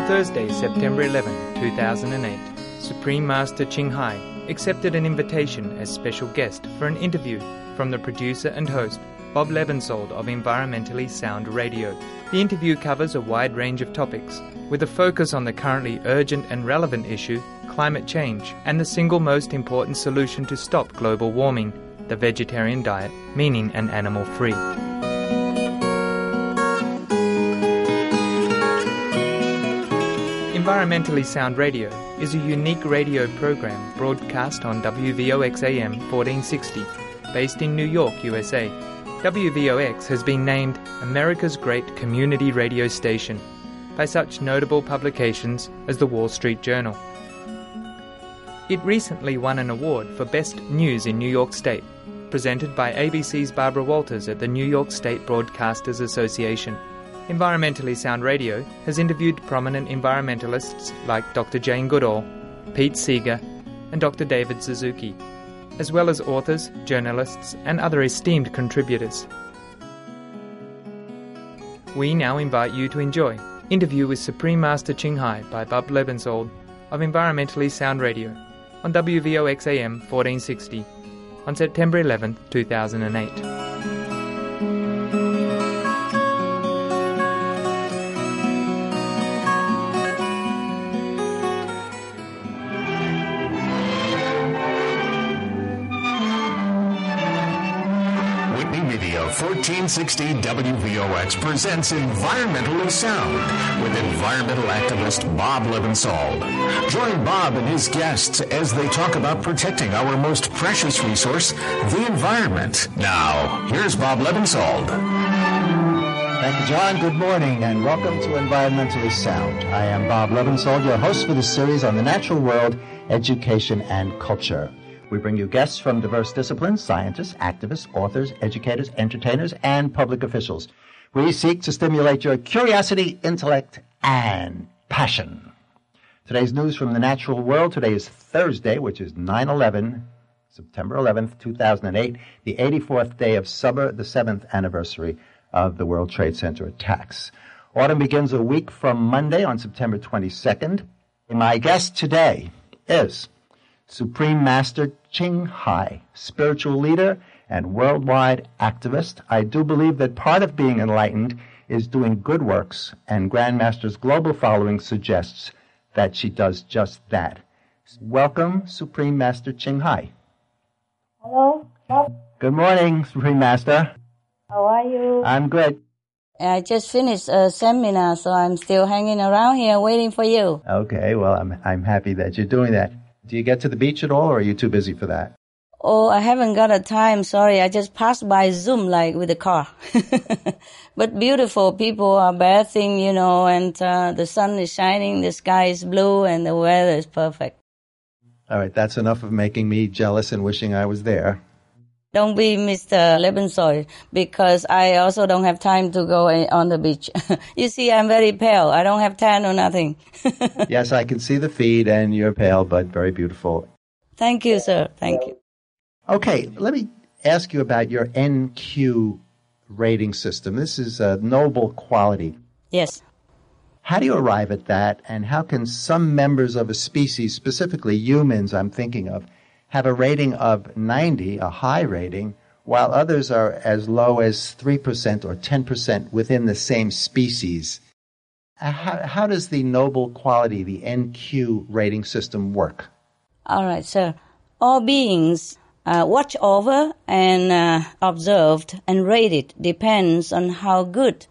On Thursday, September 11, 2008, Supreme Master Ching Hai accepted an invitation as special guest for an interview from the producer and host, Bob Lebensold of Environmentally Sound Radio. The interview covers a wide range of topics, with a focus on the currently urgent and relevant issue, climate change, and the single most important solution to stop global warming, the vegetarian diet, meaning an animal free. Environmentally Sound Radio is a unique radio program broadcast on WVOX AM 1460, based in New York, USA. WVOX has been named America's Great Community Radio Station by such notable publications as the Wall Street Journal. It recently won an award for Best News in New York State, presented by ABC's Barbara Walters at the New York State Broadcasters Association. Environmentally Sound Radio has interviewed prominent environmentalists like Dr. Jane Goodall, Pete Seeger, and Dr. David Suzuki, as well as authors, journalists, and other esteemed contributors. We now invite you to enjoy Interview with Supreme Master Ching Hai by Bob Lebensold of Environmentally Sound Radio on WVOX AM 1460 on September 11, 2008. 1460 WVOX presents Environmentally Sound with environmental activist Bob Lebensold. Join Bob and his guests as they talk about protecting our most precious resource, the environment. Now, here's Bob Lebensold. Thank you, John. Good morning and welcome to Environmentally Sound. I am Bob Lebensold, your host for this series on the natural world, education, and culture. We bring you guests from diverse disciplines, scientists, activists, authors, educators, entertainers, and public officials. We seek to stimulate your curiosity, intellect, and passion. Today's news from the natural world. Today is Thursday, which is 9-11, September 11th, 2008, the 84th day of summer, the 7th anniversary of the World Trade Center attacks. Autumn begins a week from Monday on September 22nd. My guest today is Supreme Master Ching Hai, spiritual leader and worldwide activist. I do believe that part of being enlightened is doing good works, and Grandmaster's global following suggests that she does just that. Welcome, Supreme Master Ching Hai. Hello, Good morning, Supreme Master. How are you? I'm good. I just finished a seminar, so I'm still hanging around here waiting for you. Okay, well, I'm, I'm happy that you're doing that. Do you get to the beach at all, or are you too busy for that? Oh, I haven't got a time. Sorry, I just passed by Zoom like with the car. but beautiful people are bathing, you know, and uh, the sun is shining, the sky is blue, and the weather is perfect. All right, that's enough of making me jealous and wishing I was there. Don't be Mr. Lebensoy because I also don't have time to go on the beach. you see, I'm very pale. I don't have tan or nothing. yes, I can see the feed, and you're pale but very beautiful. Thank you, sir. Thank you. Okay, let me ask you about your NQ rating system. This is a noble quality. Yes. How do you arrive at that, and how can some members of a species, specifically humans, I'm thinking of, have a rating of 90, a high rating, while others are as low as 3% or 10% within the same species? How, how does the noble quality, the NQ rating system work? All right, sir. All beings uh, watched over and uh, observed and rated depends on how good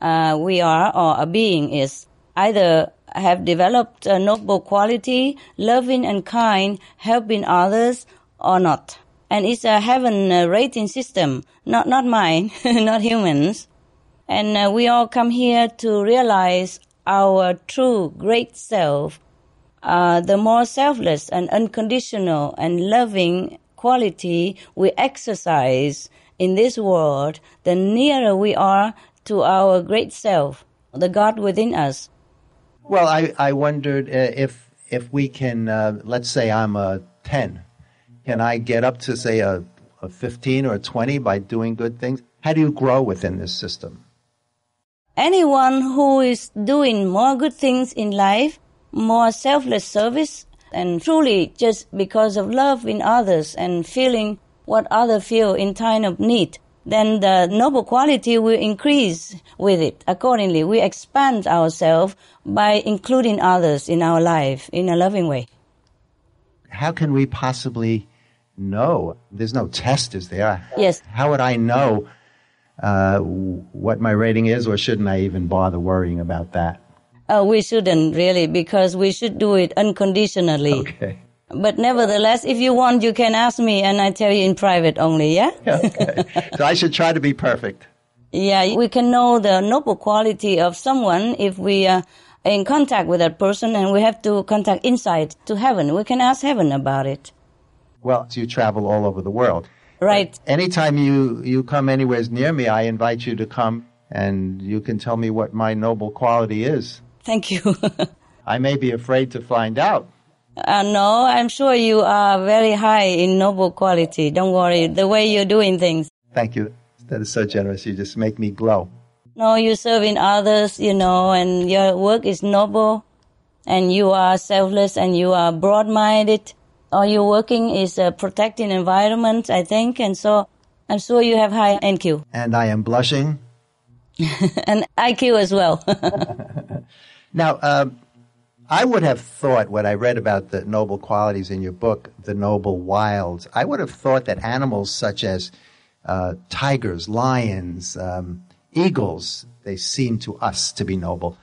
uh, we are or a being is. Either have developed a noble quality, loving and kind, helping others, or not. And it's a heaven uh, rating system, not not mine, not humans. And uh, we all come here to realize our true great self. Uh, the more selfless and unconditional and loving quality we exercise in this world, the nearer we are to our great self, the God within us. Well, I, I wondered uh, if if we can, uh, let's say I'm a 10. Can I get up to, say, a, a 15 or a 20 by doing good things? How do you grow within this system? anyone who is doing more good things in life, more selfless service, and truly just because of love in others and feeling what others feel in time of need, then the noble quality will increase with it. Accordingly, we expand ourselves by including others in our life in a loving way. How can we possibly know? There's no test, is there? Yes. How would I know uh, what my rating is, or shouldn't I even bother worrying about that? Uh, we shouldn't really because we should do it unconditionally. Okay. But nevertheless, if you want, you can ask me and I tell you in private only, yeah? okay. So I should try to be perfect. Yeah, we can know the noble quality of someone if we are in contact with that person and we have to contact inside to heaven. We can ask heaven about it. Well, you travel all over the world. Right. Anytime you, you come anywhere near me, I invite you to come and you can tell me what my noble quality is. Thank you. I may be afraid to find out. Uh, no, I'm sure you are very high in noble quality. Don't worry. The way you're doing things. Thank you. That is so generous. You just make me glow. No, you're serving others, you know, and your work is noble, and you are selfless, and you are broad-minded. All you're working is uh, protecting environment, I think, and so I'm sure you have high NQ And I am blushing. and IQ as well. Now, um, I would have thought when I read about the noble qualities in your book, The Noble Wilds, I would have thought that animals such as uh, tigers, lions, um, eagles, they seem to us to be noble.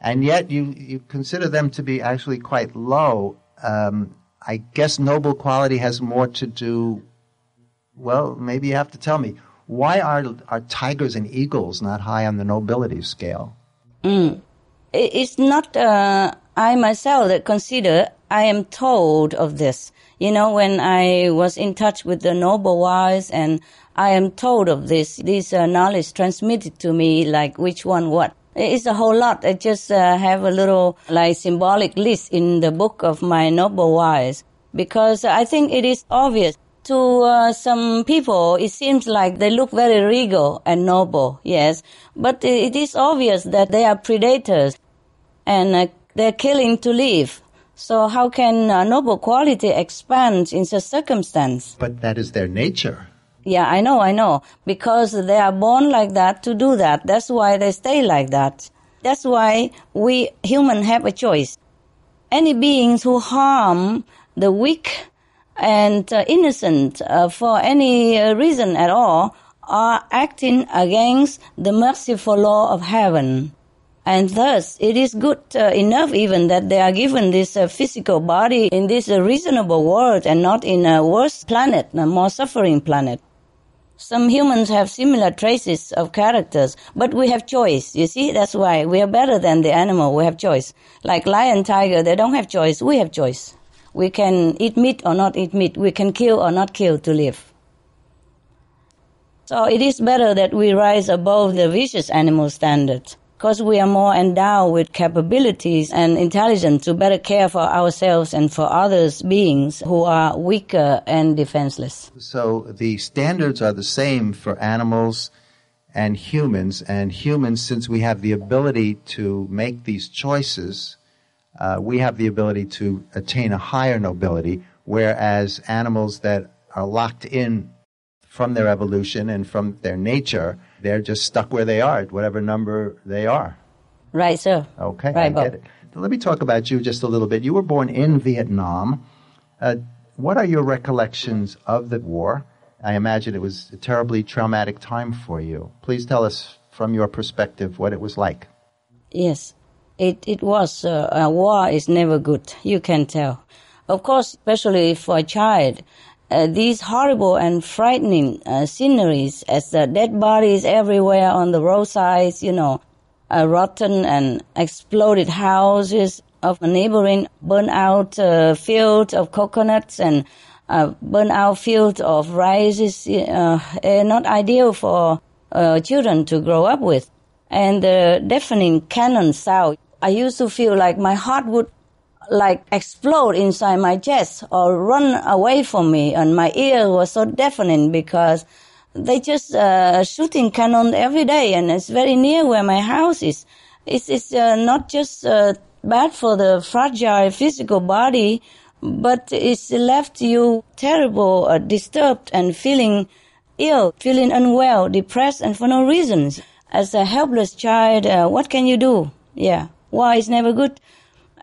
And yet you, you consider them to be actually quite low. Um, I guess noble quality has more to do, well, maybe you have to tell me. Why are, are tigers and eagles not high on the nobility scale? It- it's not uh, I myself that consider. I am told of this. You know, when I was in touch with the noble wise, and I am told of this. This uh, knowledge transmitted to me, like which one what. It's a whole lot. I just uh, have a little like symbolic list in the book of my noble wise because I think it is obvious to uh, some people, it seems like they look very regal and noble, yes. But it is obvious that they are predators and uh, they're killing to live. So how can uh, noble quality expand in such circumstance? But that is their nature. Yeah, I know, I know. Because they are born like that to do that. That's why they stay like that. That's why we human have a choice. Any beings who harm the weak and uh, innocent uh, for any uh, reason at all are acting against the merciful law of heaven. And thus, it is good uh, enough even that they are given this uh, physical body in this uh, reasonable world and not in a worse planet, a more suffering planet. Some humans have similar traces of characters, but we have choice. You see, that's why we are better than the animal. We have choice. Like lion, tiger, they don't have choice. We have choice. We can eat meat or not eat meat. We can kill or not kill to live. So it is better that we rise above the vicious animal standard because we are more endowed with capabilities and intelligence to better care for ourselves and for others beings who are weaker and defenseless. So the standards are the same for animals and humans. And humans, since we have the ability to make these choices, uh, we have the ability to attain a higher nobility, whereas animals that are locked in from their evolution and from their nature, they're just stuck where they are at whatever number they are. Right, sir? Okay, Right, I Bob. get it. Let me talk about you just a little bit. You were born in Vietnam. Uh, what are your recollections of the war? I imagine it was a terribly traumatic time for you. Please tell us from your perspective what it was like. Yes, it it was. Uh, a war is never good. You can tell. Of course, especially for a child, uh, these horrible and frightening uh, sceneries as the dead bodies everywhere on the roadsides, you know, uh, rotten and exploded houses of a neighboring burnt out uh, field of coconuts and uh, burnt out field of rice is uh, uh, not ideal for uh, children to grow up with. And the deafening cannon sound, I used to feel like my heart would like explode inside my chest or run away from me and my ear was so deafening because they just uh, shooting cannon every day, and it's very near where my house is. It's, it's uh, not just uh, bad for the fragile physical body, but it's left you terrible, uh, disturbed, and feeling ill, feeling unwell, depressed, and for no reasons. As a helpless child, uh, what can you do? Yeah, war is never good,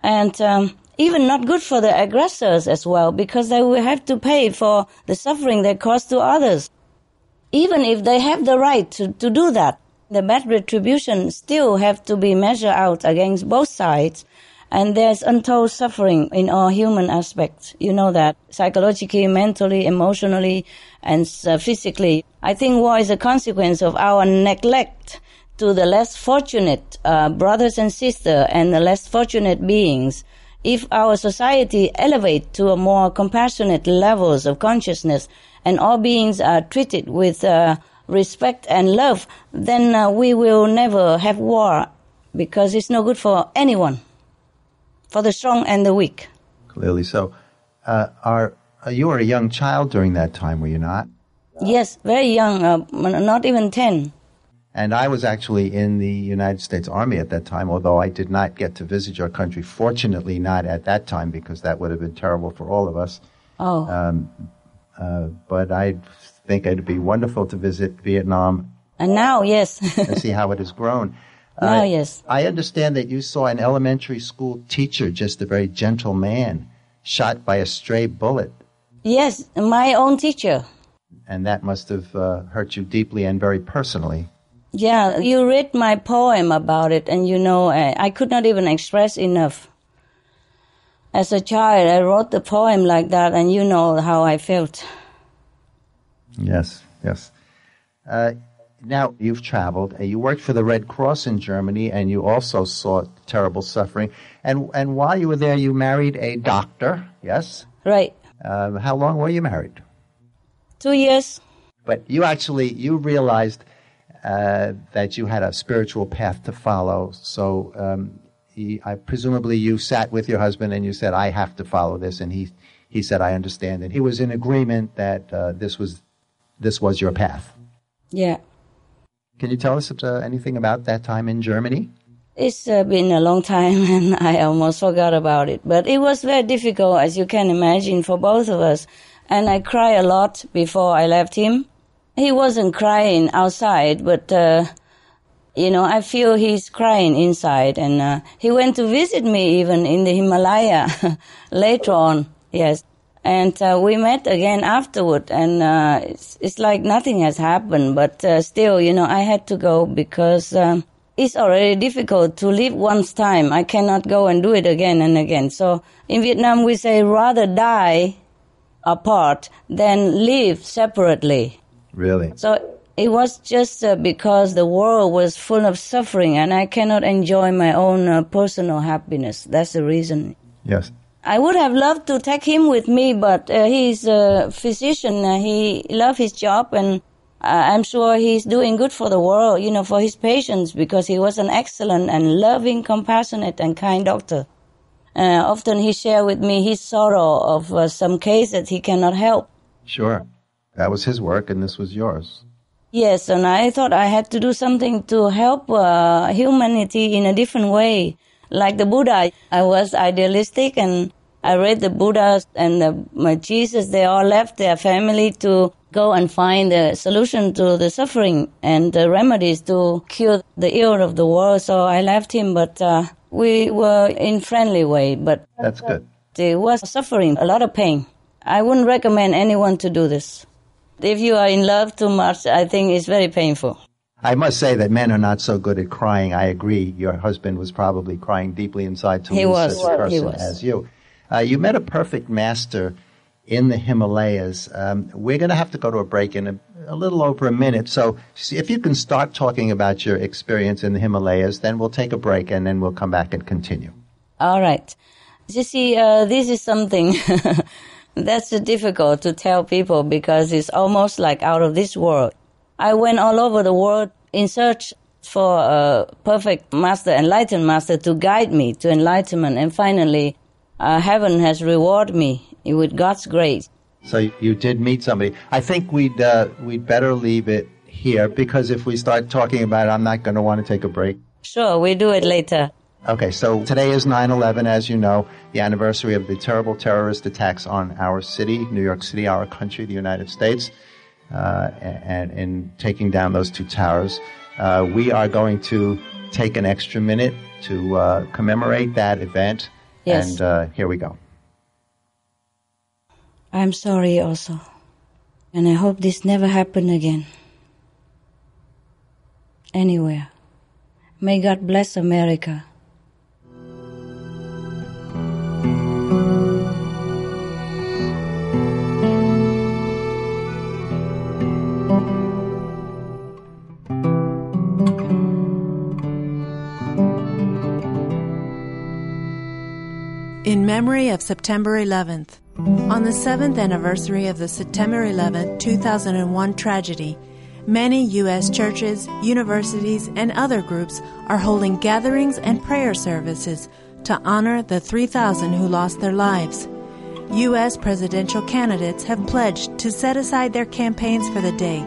and um, even not good for the aggressors as well, because they will have to pay for the suffering they cause to others. Even if they have the right to, to do that, the bad retribution still have to be measured out against both sides. And there's untold suffering in all human aspects. You know that psychologically, mentally, emotionally, and uh, physically. I think war is a consequence of our neglect to the less fortunate uh, brothers and sisters and the less fortunate beings. If our society elevate to a more compassionate levels of consciousness and all beings are treated with uh, respect and love, then uh, we will never have war because it's no good for anyone, for the strong and the weak. Clearly so. Uh, are, uh, you were a young child during that time, were you not? Yes, very young, uh, not even 10. And I was actually in the United States Army at that time, although I did not get to visit your country. Fortunately, not at that time, because that would have been terrible for all of us. Oh. Um, uh, but I think it'd be wonderful to visit Vietnam. And now, yes. and see how it has grown. Now, uh, yes. I understand that you saw an elementary school teacher, just a very gentle man, shot by a stray bullet. Yes, my own teacher. And that must have uh, hurt you deeply and very personally. Yeah, you read my poem about it, and you know, I, I could not even express enough. As a child, I wrote the poem like that, and you know how I felt. Yes, yes. Uh, now, you've traveled. Uh, you worked for the Red Cross in Germany, and you also saw terrible suffering. And, and while you were there, you married a doctor, yes? Right. Uh, how long were you married? Two years. But you actually, you realized uh, that you had a spiritual path to follow. So um, he, I, presumably you sat with your husband and you said, "I have to follow this," and he he said, "I understand." And he was in agreement that uh, this was this was your path. Yeah. Can you tell us uh, anything about that time in Germany? It's uh, been a long time and I almost forgot about it. But it was very difficult, as you can imagine, for both of us. And I cried a lot before I left him. He wasn't crying outside, but uh, you know, I feel he's crying inside. And uh, he went to visit me even in the Himalaya later on. Yes. And uh, we met again afterward, and uh, it's, it's, like nothing has happened. But uh, still, you know, I had to go because um, it's already difficult to live once time. I cannot go and do it again and again. So in Vietnam, we say rather die apart than live separately. Really? So it was just uh, because the world was full of suffering and I cannot enjoy my own uh, personal happiness. That's the reason. Yes. I would have loved to take him with me, but uh, he's a physician. Uh, he loves his job and uh, I'm sure he's doing good for the world, you know, for his patients because he was an excellent and loving, compassionate and kind doctor. Uh, often he shared with me his sorrow of some cases he cannot help. Sure. That was his work and this was yours. Yes, and I thought I had to do something to help uh, humanity in a different way. Like the Buddha, I was idealistic and I read the Buddha and the, Jesus, they all left their family to go and find the solution to the suffering and the remedies to cure the ill of the world. So I left him, but uh, we were in friendly way. But that's good. He was suffering a lot of pain. I wouldn't recommend anyone to do this. If you are in love too much, I think it's very painful. I must say that men are not so good at crying. I agree. Your husband was probably crying deeply inside to he lose was. such a person he was. as you. Uh, you met a perfect master in the Himalayas. Um, we're going to have to go to a break in a, a, little over a minute. So if you can start talking about your experience in the Himalayas, then we'll take a break and then we'll come back and continue. All right. You see, uh, this is something That's difficult to tell people because it's almost like out of this world. I went all over the world in search for a perfect master, enlightened master to guide me to enlightenment. And finally, uh, heaven has rewarded me with God's grace. So you did meet somebody. I think we'd uh, we'd better leave it here because if we start talking about it, I'm not going to want to take a break. Sure, we do it later. Okay, so today is 9-11, as you know, the anniversary of the terrible terrorist attacks on our city, New York City, our country, the United States, uh, and in taking down those two towers. Uh, we are going to take an extra minute to uh, commemorate that event. Yes. And uh, here we go. I'm sorry also. And I hope this never happen again. Anywhere. May God bless America. Memory of September 11th, on the seventh anniversary of the September 11, 2001 tragedy, many U.S. churches, universities, and other groups are holding gatherings and prayer services to honor the 3,000 who lost their lives. U.S. presidential candidates have pledged to set aside their campaigns for the day,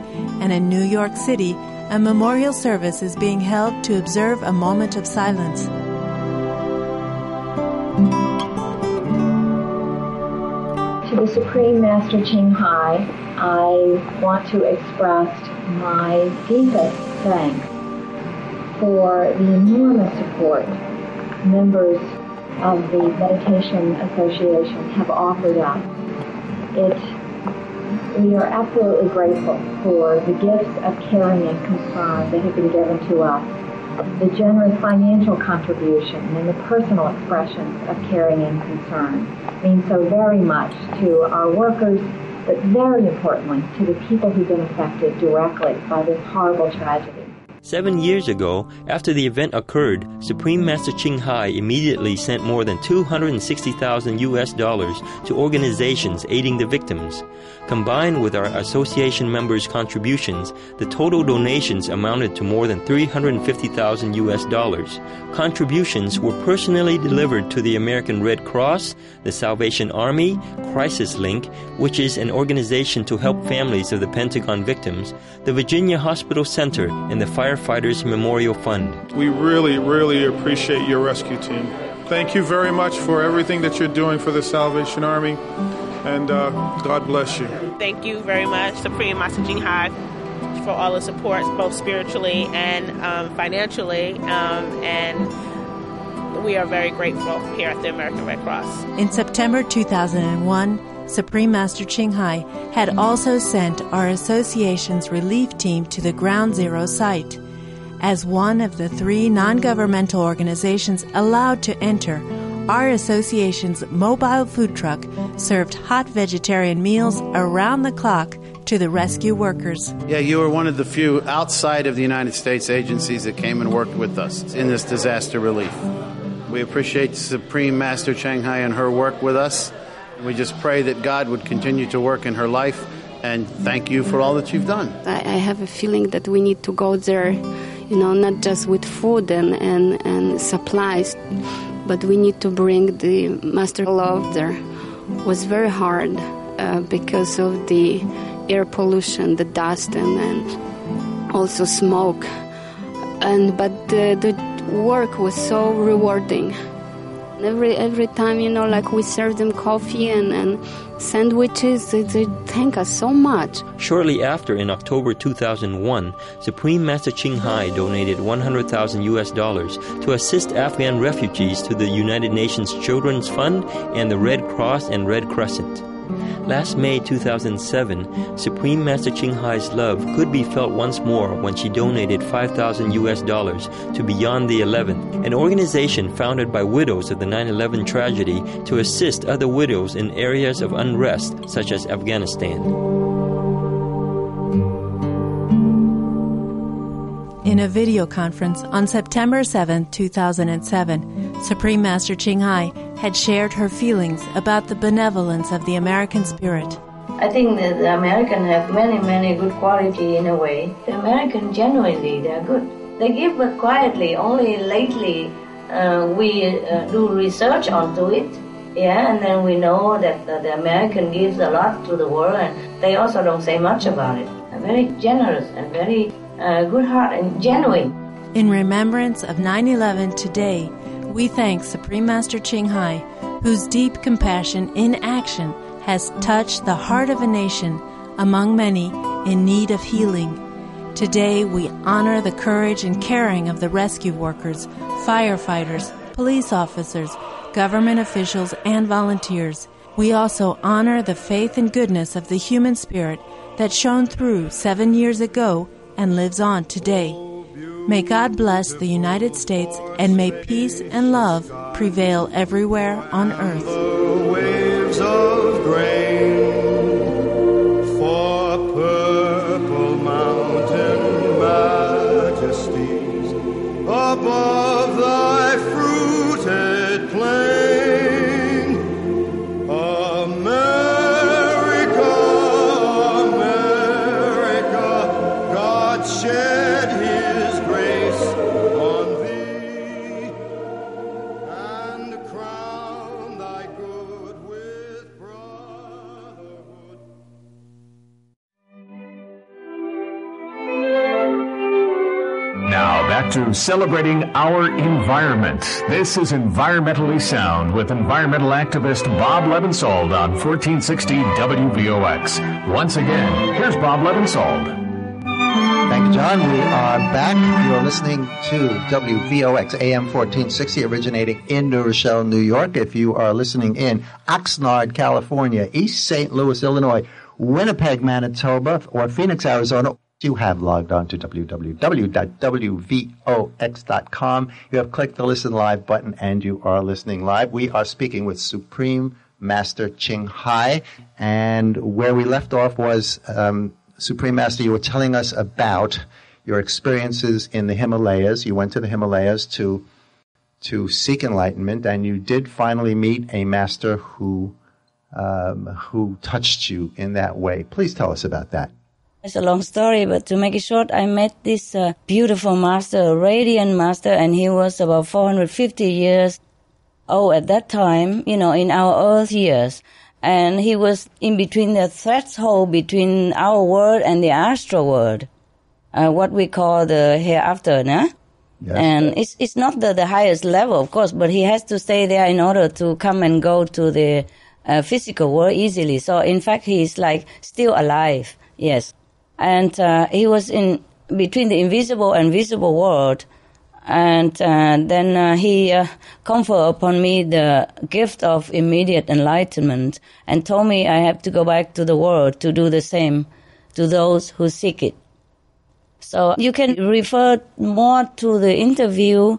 and in New York City, a memorial service is being held to observe a moment of silence. The Supreme Master Ching Hai, I want to express my deepest thanks for the enormous support members of the Meditation Association have offered us. It, we are absolutely grateful for the gifts of caring and concern that have been given to us the generous financial contribution and the personal expressions of caring and concern mean so very much to our workers, but very importantly to the people who've been affected directly by this horrible tragedy. Seven years ago, after the event occurred, Supreme Master Ching Hai immediately sent more than 260,000 US dollars to organizations aiding the victims. Combined with our association members' contributions, the total donations amounted to more than 350,000 US dollars. Contributions were personally delivered to the American Red Cross, the Salvation Army, Crisis Link, which is an organization to help families of the Pentagon victims, the Virginia Hospital Center, and the Firefighters Memorial Fund. We really, really appreciate your rescue team. Thank you very much for everything that you're doing for the Salvation Army, and uh, God bless you. Thank you very much, Supreme Master Ching Hai, for all the support, both spiritually and um, financially, um, and we are very grateful here at the American Red Cross. In September 2001, Supreme Master Ching Hai had also sent our association's relief team to the Ground Zero site. As one of the three non governmental organizations allowed to enter, our association's mobile food truck served hot vegetarian meals around the clock to the rescue workers. Yeah, you were one of the few outside of the United States agencies that came and worked with us in this disaster relief. We appreciate Supreme Master Ching Hai and her work with us. We just pray that God would continue to work in her life and thank you for all that you've done. I, I have a feeling that we need to go there, you know, not just with food and, and, and supplies, but we need to bring the Master Love there. It was very hard uh, because of the air pollution, the dust, and, and also smoke. And but the, the work was so rewarding. Every every time, you know, like we serve them coffee and, and sandwiches, they, they thank us so much. Shortly after, in October 2001, Supreme Master Ching Hai donated 100,000 US dollars to assist Afghan refugees to the United Nations Children's Fund and the Red Cross and Red Crescent. Last May 2007, Supreme Master Ching Hai's love could be felt once more when she donated 5,000 US dollars to Beyond the 11th, an organization founded by widows of the 9 11 tragedy to assist other widows in areas of unrest such as Afghanistan. In a video conference on September 7, 2007, Supreme Master Ching Hai had shared her feelings about the benevolence of the American spirit. I think that the Americans have many, many good quality in a way. The Americans genuinely, they are good. They give but quietly. Only lately uh, we uh, do research onto it. Yeah, and then we know that the, the American gives a lot to the world, and they also don't say much about it. They're very generous and very uh, good heart and genuine. In remembrance of 9 11 today, we thank Supreme Master Ching Hai, whose deep compassion in action has touched the heart of a nation among many in need of healing. Today, we honor the courage and caring of the rescue workers, firefighters, police officers, government officials, and volunteers. We also honor the faith and goodness of the human spirit that shone through seven years ago and lives on today. May God bless the United States and may peace and love prevail everywhere on earth. To celebrating our environment. This is Environmentally Sound with environmental activist Bob Lebensold on 1460 WVOX. Once again, here's Bob Lebensold. Thank you, John. We are back. You're listening to WVOX AM 1460, originating in New Rochelle, New York. If you are listening in Oxnard, California, East St. Louis, Illinois, Winnipeg, Manitoba, or Phoenix, Arizona, you have logged on to www.wvox.com. You have clicked the listen live button and you are listening live. We are speaking with Supreme Master Ching Hai. And where we left off was, um, Supreme Master, you were telling us about your experiences in the Himalayas. You went to the Himalayas to, to seek enlightenment and you did finally meet a master who, um, who touched you in that way. Please tell us about that. It's a long story, but to make it short, I met this uh, beautiful master, a radiant master, and he was about 450 years old at that time, you know, in our earth years. And he was in between the threshold between our world and the astral world, uh, what we call the hereafter, nah? Yes. And it's, it's not the, the highest level, of course, but he has to stay there in order to come and go to the uh, physical world easily. So, in fact, he's like still alive, yes and uh, he was in between the invisible and visible world. And uh, then uh, he uh, conferred upon me the gift of immediate enlightenment and told me I have to go back to the world to do the same to those who seek it. So you can refer more to the interview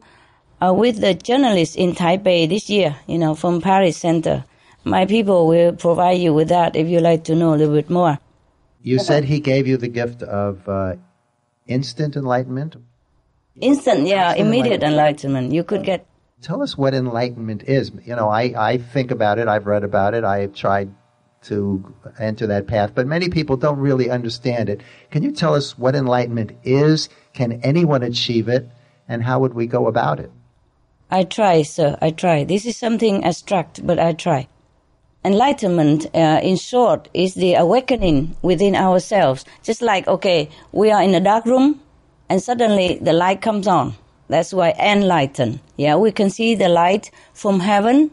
uh, with the journalist in Taipei this year, you know, from Paris Center. My people will provide you with that if you like to know a little bit more. You said he gave you the gift of uh, instant enlightenment. Instant, yeah, immediate enlightenment. You could get. Tell us what enlightenment is. You know, I, I think about it, I've read about it, I've tried to enter that path, but many people don't really understand it. Can you tell us what enlightenment is? Can anyone achieve it? And how would we go about it? I try, sir, I try. This is something abstract, but I try. Enlightenment, uh, in short, is the awakening within ourselves. Just like, okay, we are in a dark room and suddenly the light comes on. That's why enlighten. Yeah, we can see the light from heaven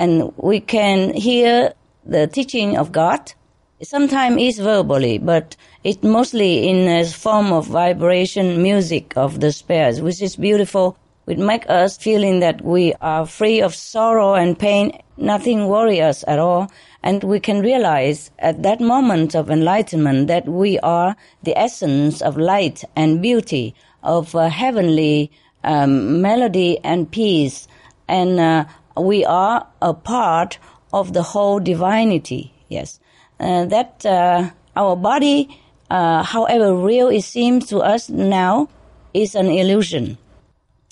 and we can hear the teaching of God. Sometimes it's verbally, but it's mostly in a form of vibration music of the spirits, which is beautiful. It makes us feeling that we are free of sorrow and pain. Nothing worry us at all. And we can realize at that moment of enlightenment that we are the essence of light and beauty, of uh, heavenly um, melody and peace. And uh, we are a part of the whole divinity. Yes. Uh, that uh, our body, uh, however real it seems to us now, is an illusion.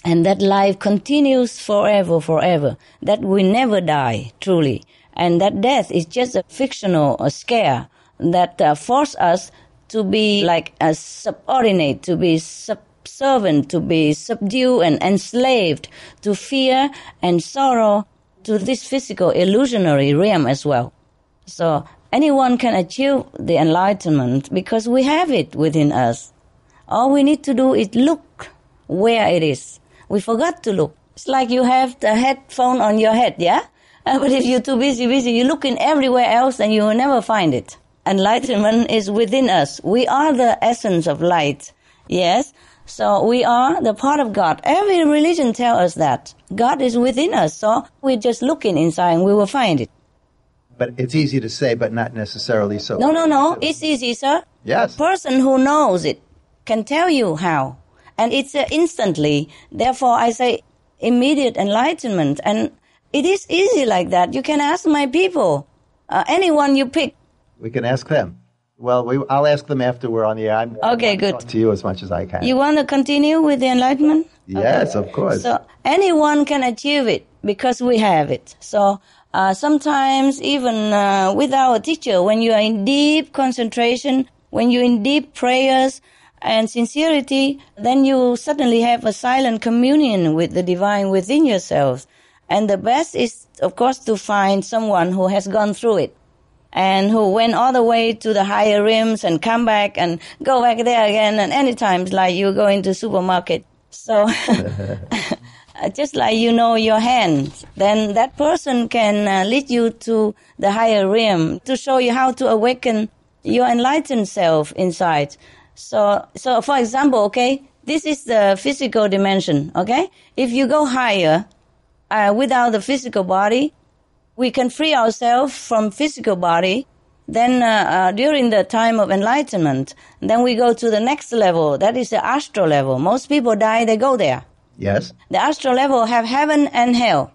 And that life continues forever, forever. That we never die, truly. And that death is just a fictional a scare that uh, force us to be like a subordinate, to be subservient, to be subdued and enslaved to fear and sorrow to this physical illusionary realm as well. So anyone can achieve the enlightenment because we have it within us. All we need to do is look where it is. We forgot to look. It's like you have the headphone on your head, yeah? Uh, but if you're too busy, busy, you're looking everywhere else and you will never find it. Enlightenment is within us. We are the essence of light. Yes? So we are the part of God. Every religion tells us that. God is within us. So we're just looking inside and we will find it. But it's easy to say, but not necessarily so. No, no, no. It's easy, sir. Yes. person who knows it can tell you how. And it's uh, instantly. Therefore, I say immediate enlightenment. And it is easy like that. You can ask my people. Uh, anyone you pick. We can ask them. Well, we, I'll ask them after we're on the air. I'm, Okay, good. to you as much as I can. You want to continue with the enlightenment? yes, of course. So anyone can achieve it because we have it. So uh, sometimes even uh, without a teacher, when you are in deep concentration, when you're in deep prayers and sincerity, then you suddenly have a silent communion with the divine within yourselves. And the best is, of course, to find someone who has gone through it and who went all the way to the higher rims and come back and go back there again and any times like you go into supermarket. So just like you know your hands, then that person can uh, lead you to the higher realm to show you how to awaken your enlightened self inside. So, so for example, okay, this is the physical dimension, okay? If you go higher, uh, without the physical body, we can free ourselves from physical body. Then, uh, uh, during the time of enlightenment, then we go to the next level. That is the astral level. Most people die, they go there. yes. The astral level have heaven and hell.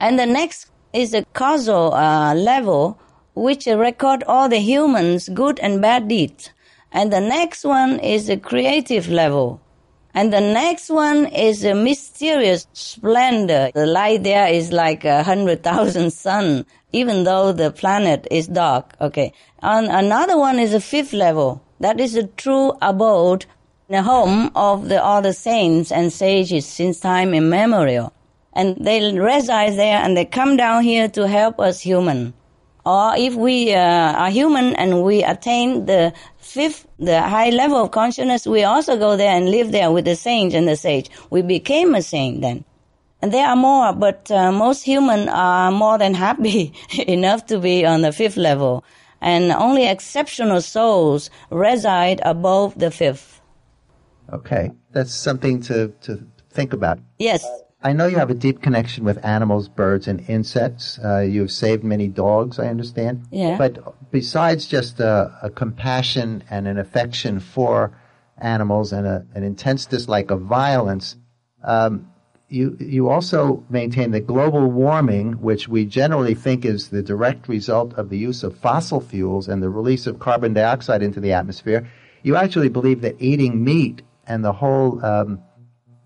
And the next is the causal uh, level, which record all the humans' good and bad deeds. And the next one is the creative level. And the next one is a mysterious splendor. The light there is like a hundred thousand sun, even though the planet is dark. Okay. And another one is a fifth level. That is a true abode, the home of the other saints and sages since time immemorial. And they reside there and they come down here to help us human. Or if we uh, are human and we attain the fifth, the high level of consciousness, we also go there and live there with the saints and the sage. We became a saint then. And there are more, but uh, most human are more than happy enough to be on the fifth level. And only exceptional souls reside above the fifth. Okay. That's something to, to think about. Yes. I know you have a deep connection with animals, birds, and insects. Uh, you've saved many dogs, I understand. Yeah. But besides just a, a compassion and an affection for animals and a, an intense dislike of violence, um, you you also maintain that global warming, which we generally think is the direct result of the use of fossil fuels and the release of carbon dioxide into the atmosphere, you actually believe that eating meat and the whole um,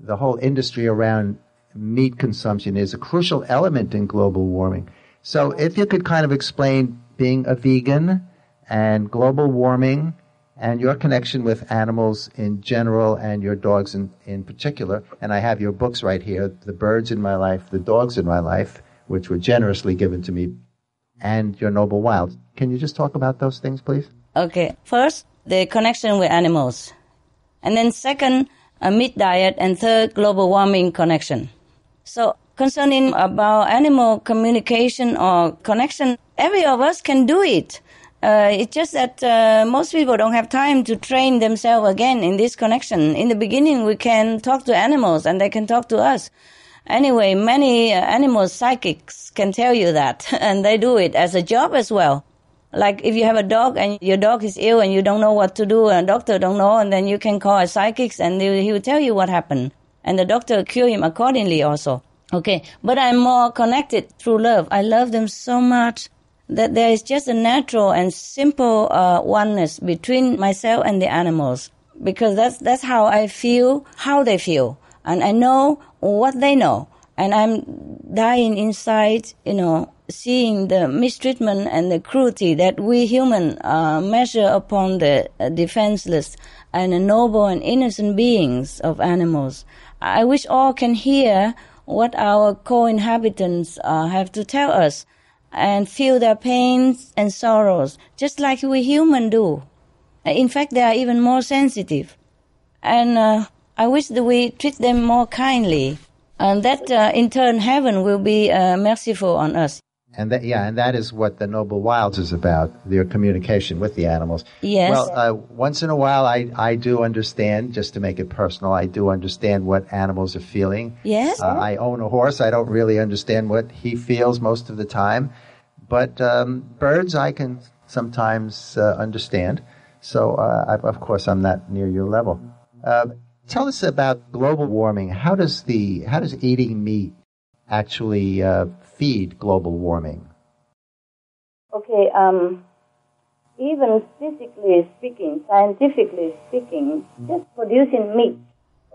the whole industry around meat consumption is a crucial element in global warming. So, if you could kind of explain being a vegan and global warming and your connection with animals in general and your dogs in, in particular. And I have your books right here The Birds in My Life, The Dogs in My Life, which were generously given to me, and Your Noble Wild. Can you just talk about those things, please? Okay. First, the connection with animals. And then second, a meat diet. And third, global warming connection. So concerning about animal communication or connection, every of us can do it. Uh, it's just that uh, most people don't have time to train themselves again in this connection. In the beginning, we can talk to animals and they can talk to us. Anyway, many uh, animal psychics can tell you that, and they do it as a job as well. Like if you have a dog and your dog is ill and you don't know what to do, and a doctor don't know, and then you can call a psychic and he will tell you what happened, and the doctor cure him accordingly also. Okay, but I'm more connected through love. I love them so much that there is just a natural and simple uh, oneness between myself and the animals. Because that's that's how I feel, how they feel, and I know what they know, and I'm dying inside, you know, seeing the mistreatment and the cruelty that we human uh, measure upon the uh, defenseless and noble and innocent beings of animals. I wish all can hear what our co-inhabitants uh, have to tell us and feel their pains and sorrows, just like we human do. In fact, they are even more sensitive. And uh, I wish that we treat them more kindly, and that uh, in turn heaven will be uh, merciful on us. And that, yeah, and that is what the Noble Wilds is about, their communication with the animals. Yes. Well, uh, once in a while, I, I do understand, just to make it personal, I do understand what animals are feeling. Yes. Uh, I own a horse. I don't really understand what he feels most of the time. But um, birds, I can sometimes uh, understand. So, uh, I, of course, I'm not near your level. Uh, tell us about global warming. How does the how does eating meat actually uh, feed global warming? Okay, um, even physically speaking, scientifically speaking, just producing meat.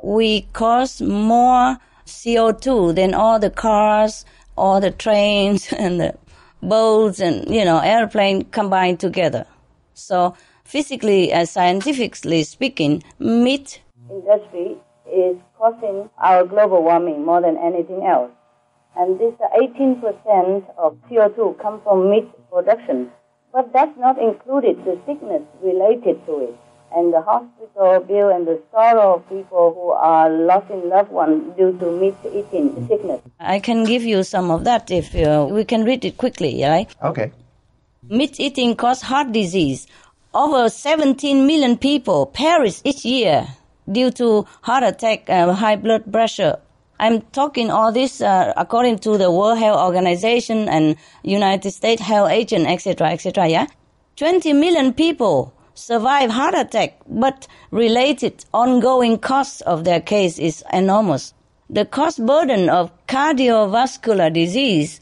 We cause more CO2 than all the cars, all the trains, and the boats, and, you know, airplane combined together. So, physically and scientifically speaking, meat industry is causing our global warming more than anything else. And this 18% of CO2 come from meat production. But that's not included the sickness related to it and the hospital bill and the sorrow of people who are losing loved ones due to meat eating sickness. I can give you some of that if uh, we can read it quickly, right? Okay. Meat eating causes heart disease. Over 17 million people perish each year due to heart attack and high blood pressure. I'm talking all this uh, according to the World Health Organization and United States Health Agent, etc., etc. Yeah, 20 million people survive heart attack, but related ongoing cost of their case is enormous. The cost burden of cardiovascular disease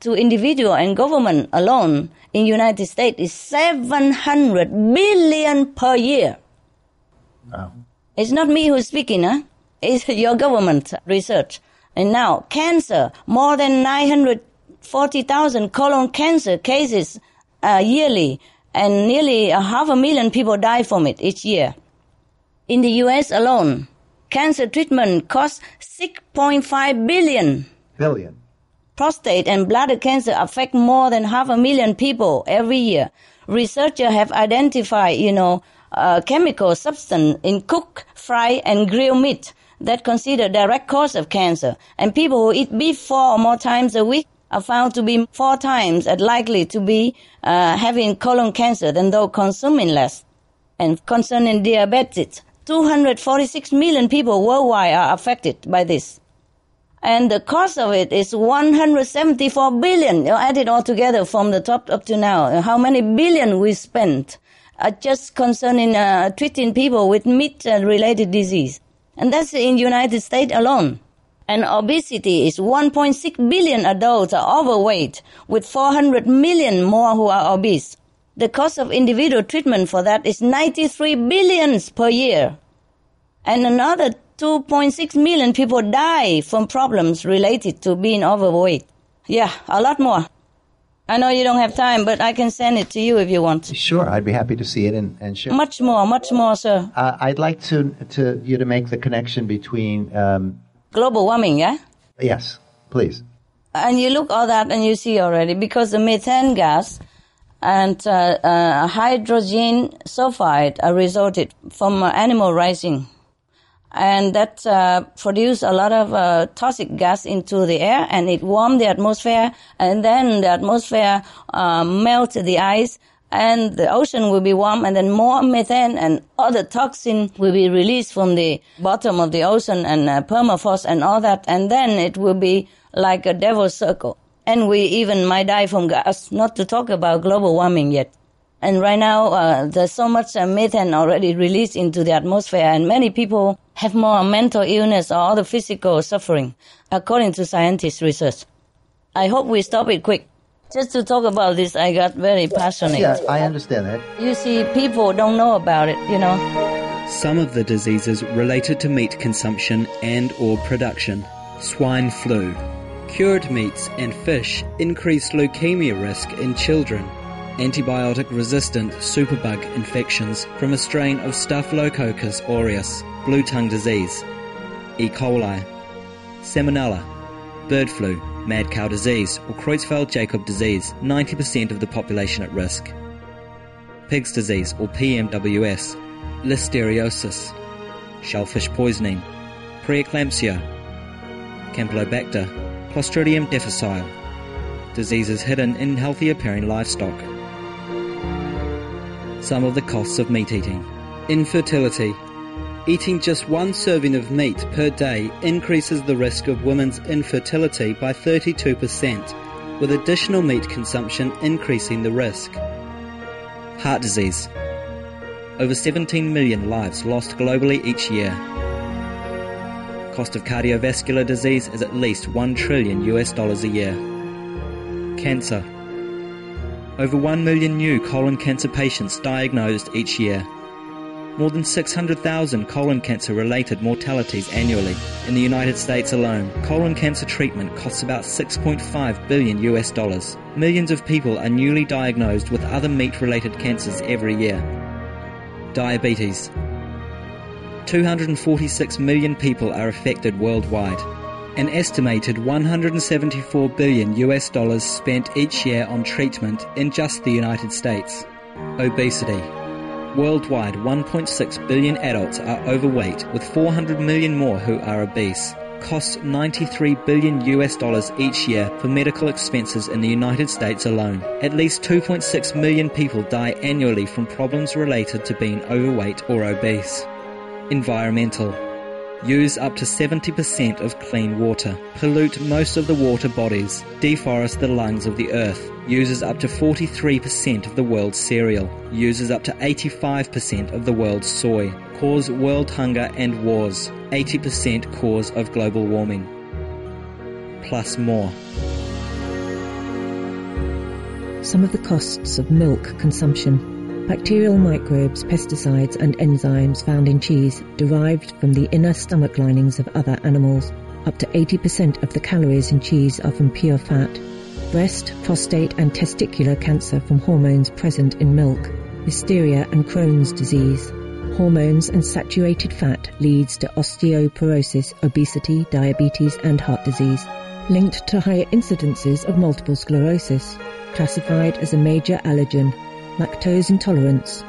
to individual and government alone in United States is 700 billion per year. Wow. It's not me who's speaking, huh? It's your government research. And now, cancer, more than 940,000 colon cancer cases uh, yearly, and nearly a half a million people die from it each year. In the US alone, cancer treatment costs 6.5 billion. Billion. Prostate and bladder cancer affect more than half a million people every year. Researchers have identified, you know, uh, chemical substance in cooked, fried, and grilled meat that consider direct cause of cancer. And people who eat beef four or more times a week are found to be four times as likely to be uh, having colon cancer than those consuming less. And concerning diabetes, 246 million people worldwide are affected by this. And the cost of it is 174 billion. You add it all together from the top up to now. How many billion we spent uh, just concerning uh, treating people with meat-related disease. And that's in the United States alone. And obesity is 1.6 billion adults are overweight, with 400 million more who are obese. The cost of individual treatment for that is 93 billions per year. And another 2.6 million people die from problems related to being overweight. Yeah, a lot more. I know you don't have time, but I can send it to you if you want. Sure, I'd be happy to see it and, and share. Much more, much more, sir. Uh, I'd like to to you to make the connection between. Um, Global warming, yeah? yes, please. And you look all that and you see already, because the methane gas and uh, uh, hydrogen sulfide are resulted from uh, animal rising. And that uh, produce a lot of uh, toxic gas into the air and it warm the atmosphere and then the atmosphere uh, melt the ice and the ocean will be warm and then more methane and other toxin will be released from the bottom of the ocean and uh, permafrost and all that and then it will be like a devil's circle. And we even might die from gas, not to talk about global warming yet. And right now, uh, there's so much uh, methane already released into the atmosphere, and many people have more mental illness or other physical suffering, according to scientists' research. I hope we stop it quick. Just to talk about this, I got very passionate. Yeah, I understand that. You see, people don't know about it, you know. Some of the diseases related to meat consumption and or production. Swine flu. Cured meats and fish increase leukemia risk in children. Antibiotic resistant superbug infections from a strain of Staphylococcus aureus, blue tongue disease. E. coli. Salmonella, bird flu, mad cow disease, or Creutzfeldt Jakob disease, 90% of the population at risk. Pig's disease, or PMWS, listeriosis, shellfish poisoning, preeclampsia, Campylobacter, Clostridium difficile, diseases hidden in healthy appearing livestock. Some of the costs of meat eating. Infertility. Eating just one serving of meat per day increases the risk of women's infertility by 32%, with additional meat consumption increasing the risk. Heart disease. Over 17 million lives lost globally each year. Cost of cardiovascular disease is at least 1 trillion US dollars a year. Cancer. Over 1 million new colon cancer patients diagnosed each year. More than 600,000 colon cancer related mortalities annually. In the United States alone, colon cancer treatment costs about 6.5 billion US dollars. Millions of people are newly diagnosed with other meat related cancers every year. Diabetes. 246 million people are affected worldwide. An estimated 174 billion US dollars spent each year on treatment in just the United States. Obesity. Worldwide, 1.6 billion adults are overweight, with 400 million more who are obese. Costs 93 billion US dollars each year for medical expenses in the United States alone. At least 2.6 million people die annually from problems related to being overweight or obese. Environmental. Use up to 70% of clean water. Pollute most of the water bodies. Deforest the lungs of the earth. Uses up to 43% of the world's cereal. Uses up to 85% of the world's soy. Cause world hunger and wars. 80% cause of global warming. Plus more. Some of the costs of milk consumption. Bacterial microbes, pesticides, and enzymes found in cheese derived from the inner stomach linings of other animals. Up to 80% of the calories in cheese are from pure fat. Breast, prostate, and testicular cancer from hormones present in milk. Hysteria and Crohn's disease. Hormones and saturated fat leads to osteoporosis, obesity, diabetes, and heart disease. Linked to higher incidences of multiple sclerosis. Classified as a major allergen lactose intolerance,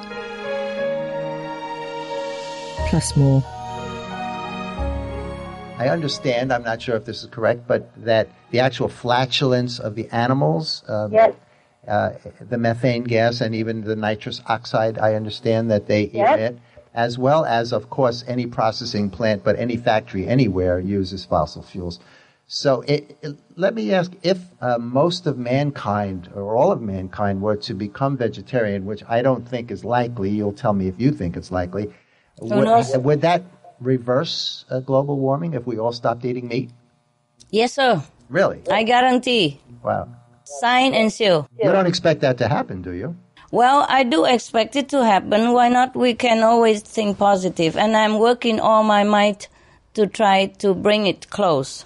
plus more. I understand, I'm not sure if this is correct, but that the actual flatulence of the animals, um, Yes. uh, the methane gas and even the nitrous oxide, I understand that they Yes. emit, as well as, of course, any processing plant, but any factory anywhere uses fossil fuels. So it, it- let me ask if uh, most of mankind or all of mankind were to become vegetarian, which I don't think is likely. You'll tell me if you think it's likely. Would, knows? would that reverse uh, global warming if we all stopped eating meat? Yes, sir. Really? I guarantee. Wow. Sign and seal. You don't expect that to happen, do you? Well, I do expect it to happen. Why not? We can always think positive, and I'm working all my might to try to bring it close.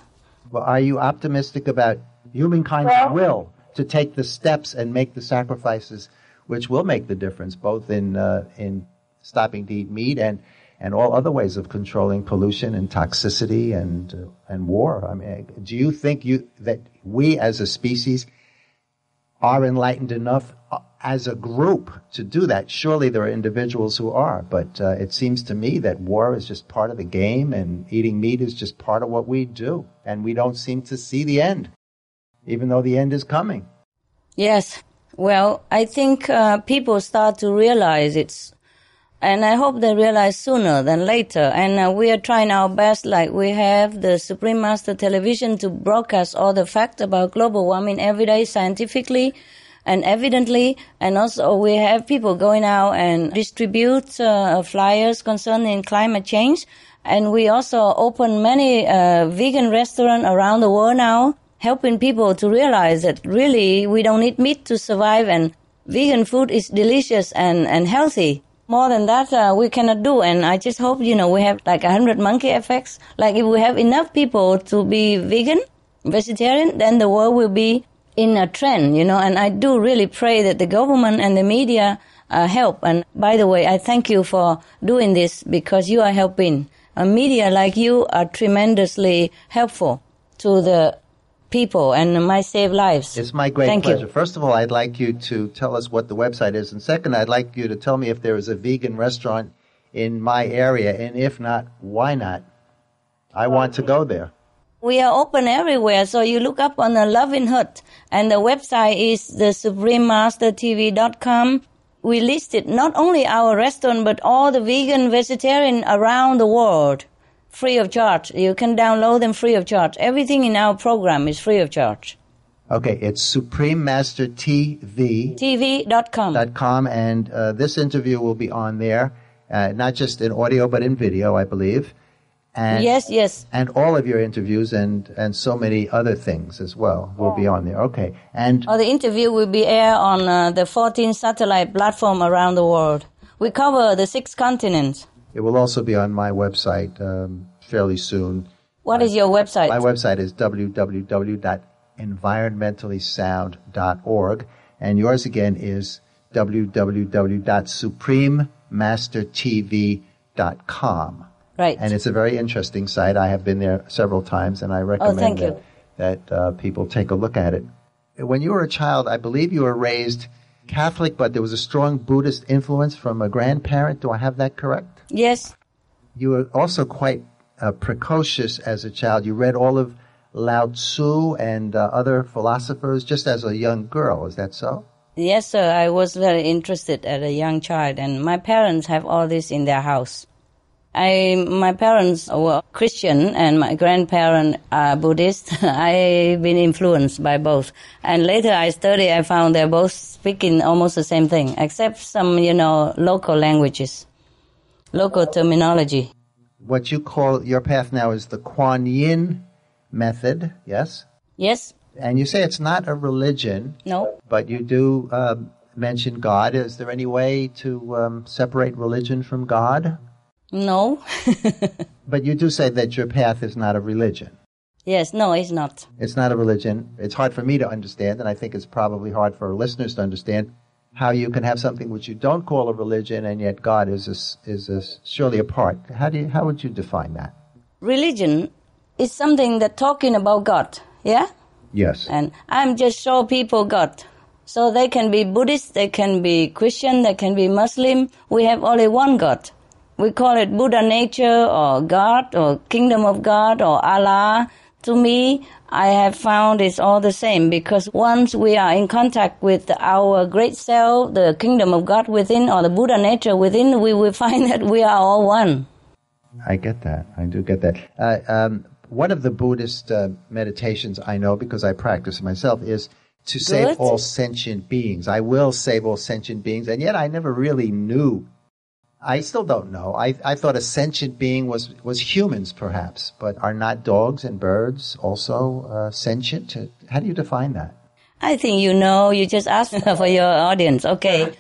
Well, are you optimistic about humankind's will to take the steps and make the sacrifices which will make the difference, both in uh, in stopping to eat meat and and all other ways of controlling pollution and toxicity and uh, and war? I mean, do you think you that we as a species are enlightened enough uh, as a group to do that? Surely there are individuals who are, but uh, it seems to me that war is just part of the game, and eating meat is just part of what we do, and we don't seem to see the end, even though the end is coming. Yes. Well, I think uh, people start to realize it's, and I hope they realize sooner than later. And uh, we are trying our best, like we have the Supreme Master Television to broadcast all the facts about global warming every day scientifically and evidently. And also we have people going out and distribute uh, flyers concerning climate change. And we also open many uh, vegan restaurants around the world now helping people to realize that really we don't need meat to survive and vegan food is delicious and, and healthy. More than that, uh, we cannot do. And I just hope, you know, we have like a hundred monkey effects. Like if we have enough people to be vegan, vegetarian, then the world will be in a trend, you know, and I do really pray that the government and the media uh, help. And by the way, I thank you for doing this because you are helping. A media like you are tremendously helpful to the people and might save lives. It's my great Thank pleasure. You. First of all, I'd like you to tell us what the website is. And second, I'd like you to tell me if there is a vegan restaurant in my area. And if not, why not? I want to go there. We are open everywhere, so you look up on the Loving Hut, and the website is the suprememastertv.com. We listed not only our restaurant, but all the vegan, vegetarian around the world, free of charge. You can download them free of charge. Everything in our program is free of charge. Okay, it's Supreme Master TV. TV.com. Dot com, and uh, this interview will be on there, uh, not just in audio, but in video, I believe. And, yes, yes. And all of your interviews and, and so many other things as well will be on there. Okay. And oh, the interview will be aired on uh, the 14 satellite platform around the world. We cover the six continents. It will also be on my website um, fairly soon. What is your website? My website is www.environmentallysound.org, and yours again is www.suprememastertv.com. Right. And it's a very interesting site. I have been there several times, and I recommend oh, that, that uh, people take a look at it. When you were a child, I believe you were raised Catholic, but there was a strong Buddhist influence from a grandparent. Do I have that correct? Yes. You were also quite uh, precocious as a child. You read all of Lao Tzu and uh, other philosophers just as a young girl. Is that so? Yes, sir. I was very interested as a young child, and my parents have all this in their house. I, my parents were Christian and my grandparents are Buddhist. I've been influenced by both. And later I studied, I found they're both speaking almost the same thing, except some, you know, local languages, local terminology. What you call your path now is the Kuan Yin method, yes? Yes. And you say it's not a religion. No. But you do um, mention God. Is there any way to um, separate religion from God? No. but you do say that your path is not a religion. Yes, no, it's not. It's not a religion. It's hard for me to understand, and I think it's probably hard for listeners to understand how you can have something which you don't call a religion, and yet God is a, is a, surely a part. How do you, how would you define that? Religion is something that talking about God. Yeah. Yes. And I'm just show people God. So they can be Buddhist, they can be Christian, they can be Muslim. We have only one God. We call it Buddha nature or God or Kingdom of God or Allah. To me, I have found it's all the same because once we are in contact with our great self, the Kingdom of God within or the Buddha nature within, we will find that we are all one. I get that. I do get that. Uh, um, one of the Buddhist uh, meditations I know because I practice myself is to Good. save all sentient beings. I will save all sentient beings, and yet I never really knew I still don't know. I, I thought a sentient being was, was humans, perhaps, but are not dogs and birds also uh, sentient? How do you define that? I think you know. You just asked for your audience. Okay.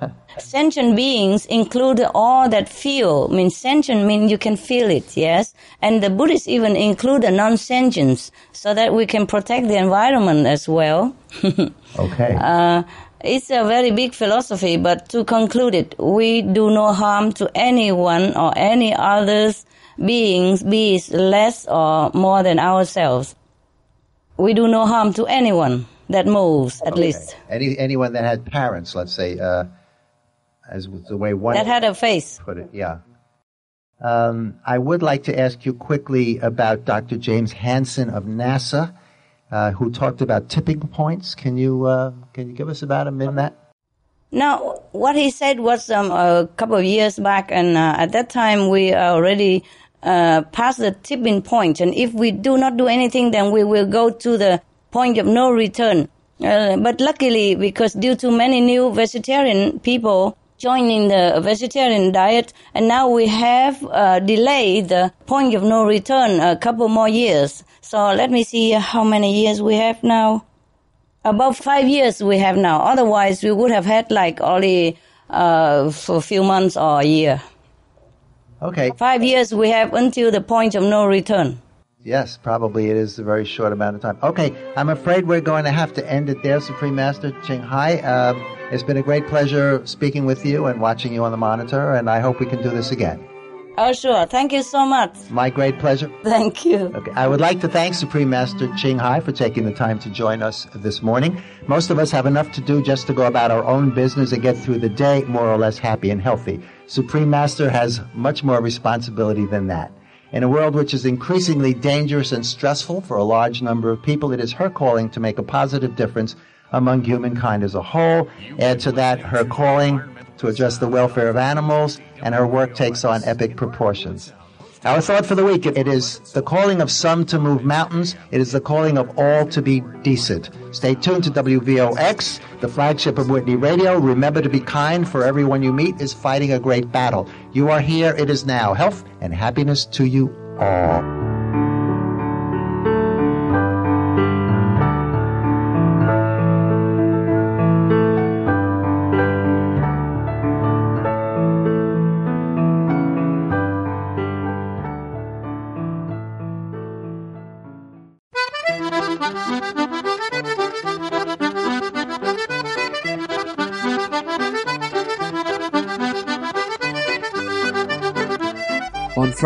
sentient beings include all that feel. I mean, sentient means you can feel it, yes? And the Buddhists even include the non-sentience so that we can protect the environment as well. okay. Uh, it's a very big philosophy, but to conclude it, we do no harm to anyone or any others beings, be it less or more than ourselves. We do no harm to anyone that moves, at okay. least. Any anyone that had parents, let's say, uh, as the way one that had a face. Put it, yeah. Um, I would like to ask you quickly about Dr. James Hansen of NASA uh, who talked about tipping points. Can you uh, can you give us about minute on that? Now, what he said was um, a couple of years back, and uh, at that time we already uh, passed the tipping point, and if we do not do anything, then we will go to the point of no return. Uh, but luckily, because due to many new vegetarian people joining the vegetarian diet, and now we have uh, delayed the point of no return a couple more years. So let me see how many years we have now. About five years we have now. Otherwise, we would have had like only uh, for a few months or a year. Okay. Five years we have until the point of no return. Yes, probably it is a very short amount of time. Okay, I'm afraid we're going to have to end it there, Supreme Master Ching Hai. Um, it's been a great pleasure speaking with you and watching you on the monitor, and I hope we can do this again. Oh, sure. Thank you so much. My great pleasure. Thank you. Okay. I would like to thank Supreme Master Ching Hai for taking the time to join us this morning. Most of us have enough to do just to go about our own business and get through the day more or less happy and healthy. Supreme Master has much more responsibility than that. In a world which is increasingly dangerous and stressful for a large number of people, it is her calling to make a positive difference among humankind as a whole. Add to that her calling to address the welfare of animals, and her work takes on epic proportions. Our thought for the week it is the calling of some to move mountains, it is the calling of all to be decent. Stay tuned to WVOX, the flagship of Whitney Radio. Remember to be kind, for everyone you meet is fighting a great battle. You are here, it is now. Health and happiness to you all.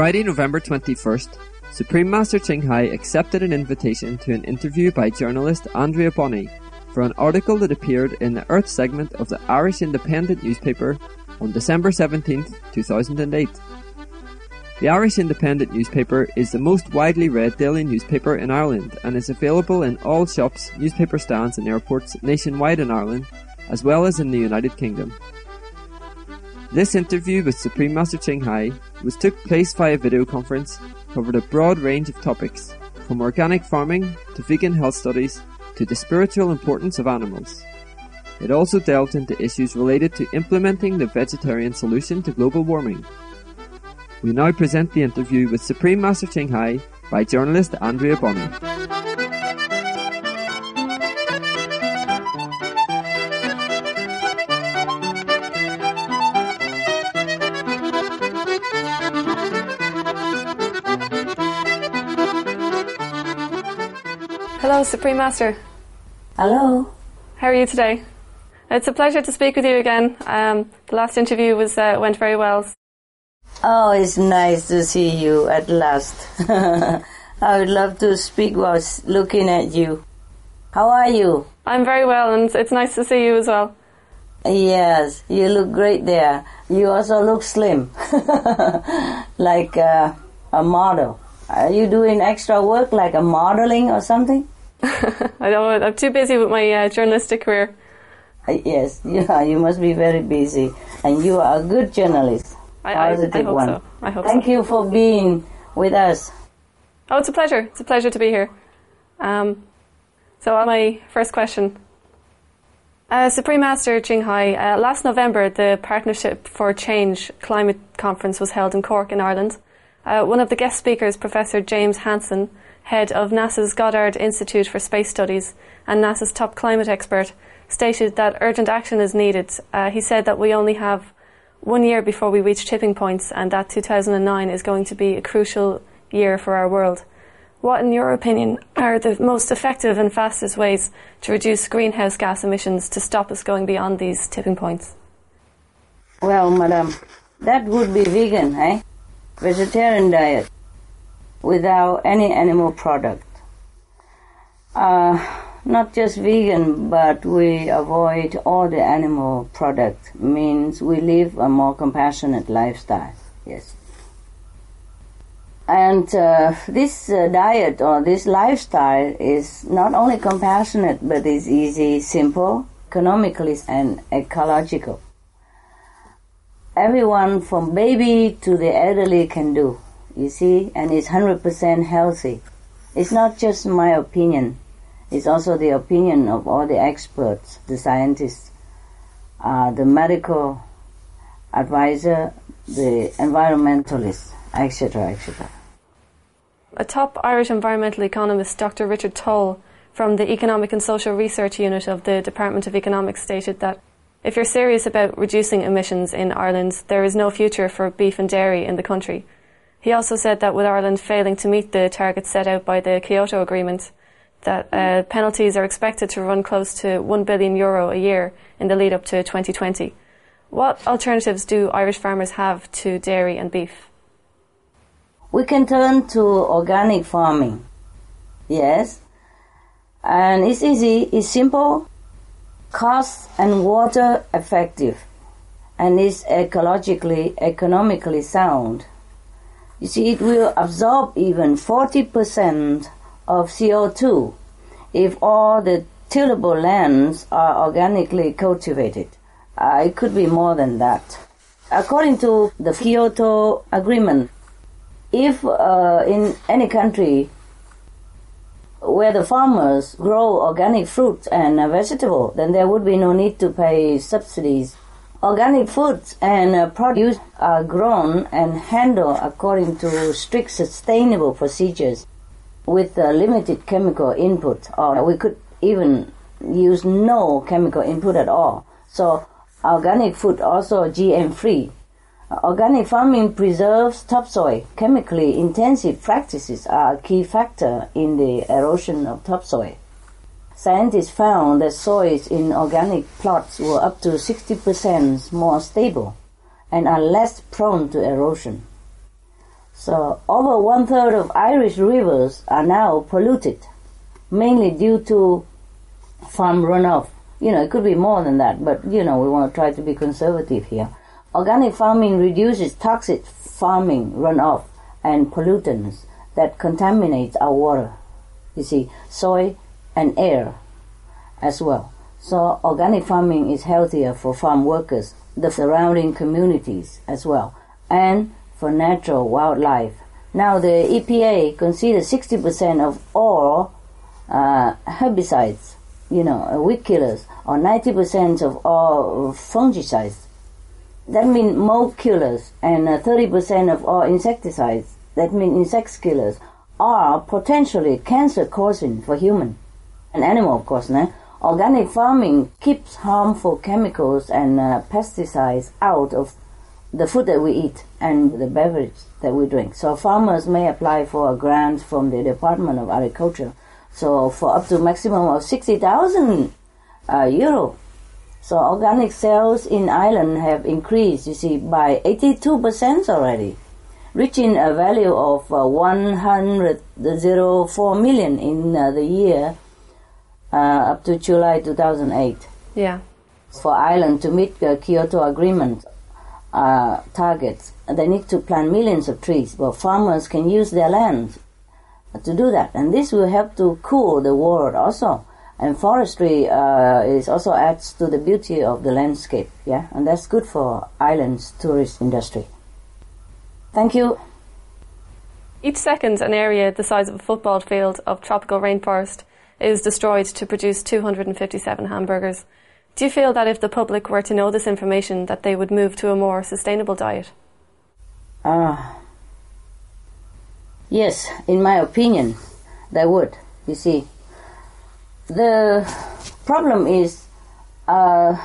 Friday, November 21st, Supreme Master Ching Hai accepted an invitation to an interview by journalist Andrea Bonnie for an article that appeared in the Earth segment of the Irish Independent newspaper on December 17th, 2008. The Irish Independent newspaper is the most widely read daily newspaper in Ireland and is available in all shops, newspaper stands and airports nationwide in Ireland, as well as in the United Kingdom. This interview with Supreme Master Ching Hai, which took place via video conference, covered a broad range of topics, from organic farming to vegan health studies to the spiritual importance of animals. It also delved into issues related to implementing the vegetarian solution to global warming. We now present the interview with Supreme Master Ching Hai by journalist Andrea Bonnie. Hello, Supreme Master. Hello. How are you today? It's a pleasure to speak with you again. Um, the last interview was uh, went very well. Oh, it's nice to see you at last. I would love to speak while looking at you. How are you? I'm very well, and it's nice to see you as well. Yes, you look great there. You also look slim, like uh, a model. Are you doing extra work, like a modeling or something? I don't. I'm too busy with my uh, journalistic career. Uh, Yes, yeah, you must be very busy, and you are a good journalist. I, I, I hope one. so. I hope Thank so. you for being with us. Oh, it's a pleasure. It's a pleasure to be here. Um, so, on my first question. Uh, Supreme Master Ching Hai, uh, last November the Partnership for Change Climate Conference was held in Cork in Ireland. Uh, one of the guest speakers, Professor James Hansen, head of NASA's Goddard Institute for Space Studies and NASA's top climate expert, stated that urgent action is needed. Uh, he said that we only have one year before we reach tipping points and that 2009 is going to be a crucial year for our world. What, in your opinion, are the most effective and fastest ways to reduce greenhouse gas emissions to stop us going beyond these tipping points? Well, madam, that would be vegan, eh? Vegetarian diet without any animal product. Uh, not just vegan, but we avoid all the animal product. Means we live a more compassionate lifestyle. Yes. And uh, this uh, diet or this lifestyle is not only compassionate, but is easy, simple, economically, and ecological. Everyone from baby to the elderly can do, you see, and it's 100% healthy. It's not just my opinion, it's also the opinion of all the experts, the scientists, uh, the medical advisor, the environmentalists, etc., etc. A top Irish environmental economist, Dr. Richard Tol, from the Economic and Social Research Unit of the Department of Economics, stated that if you're serious about reducing emissions in Ireland, there is no future for beef and dairy in the country. He also said that with Ireland failing to meet the targets set out by the Kyoto Agreement, that uh, penalties are expected to run close to 1 billion euro a year in the lead up to 2020. What alternatives do Irish farmers have to dairy and beef? we can turn to organic farming. Yes. And it's easy, it's simple, cost and water effective, and is ecologically, economically sound. You see, it will absorb even 40% of CO2 if all the tillable lands are organically cultivated. Uh, it could be more than that. According to the Kyoto Agreement, if uh, in any country where the farmers grow organic fruits and vegetable, then there would be no need to pay subsidies. Organic foods and uh, produce are grown and handled according to strict sustainable procedures with uh, limited chemical input, or we could even use no chemical input at all. So organic food also GM free. Organic farming preserves topsoil. Chemically intensive practices are a key factor in the erosion of topsoil. Scientists found that soils in organic plots were up to 60% more stable and are less prone to erosion. So over one third of Irish rivers are now polluted, mainly due to farm runoff. You know, it could be more than that, but you know, we want to try to be conservative here. Organic farming reduces toxic farming runoff and pollutants that contaminate our water. You see, soil and air as well. So organic farming is healthier for farm workers, the surrounding communities as well, and for natural wildlife. Now the EPA considers 60% of all uh, herbicides, you know, weed killers, or 90% of all fungicides. That means mold killers and uh, 30% of all insecticides, that means insect killers, are potentially cancer causing for human and animal, of course. Né? Organic farming keeps harmful chemicals and uh, pesticides out of the food that we eat and the beverage that we drink. So farmers may apply for a grant from the Department of Agriculture. So for up to maximum of 60,000 uh, euro. So organic sales in Ireland have increased, you see, by 82% already, reaching a value of uh, 104 million in uh, the year up to July 2008. Yeah. For Ireland to meet the Kyoto Agreement, uh, targets, they need to plant millions of trees. Well, farmers can use their land to do that, and this will help to cool the world also. And forestry uh, is also adds to the beauty of the landscape, yeah, and that's good for Ireland's tourist industry. Thank you. Each second, an area the size of a football field of tropical rainforest is destroyed to produce 257 hamburgers. Do you feel that if the public were to know this information, that they would move to a more sustainable diet? Ah. Yes, in my opinion, they would. You see, the problem is uh,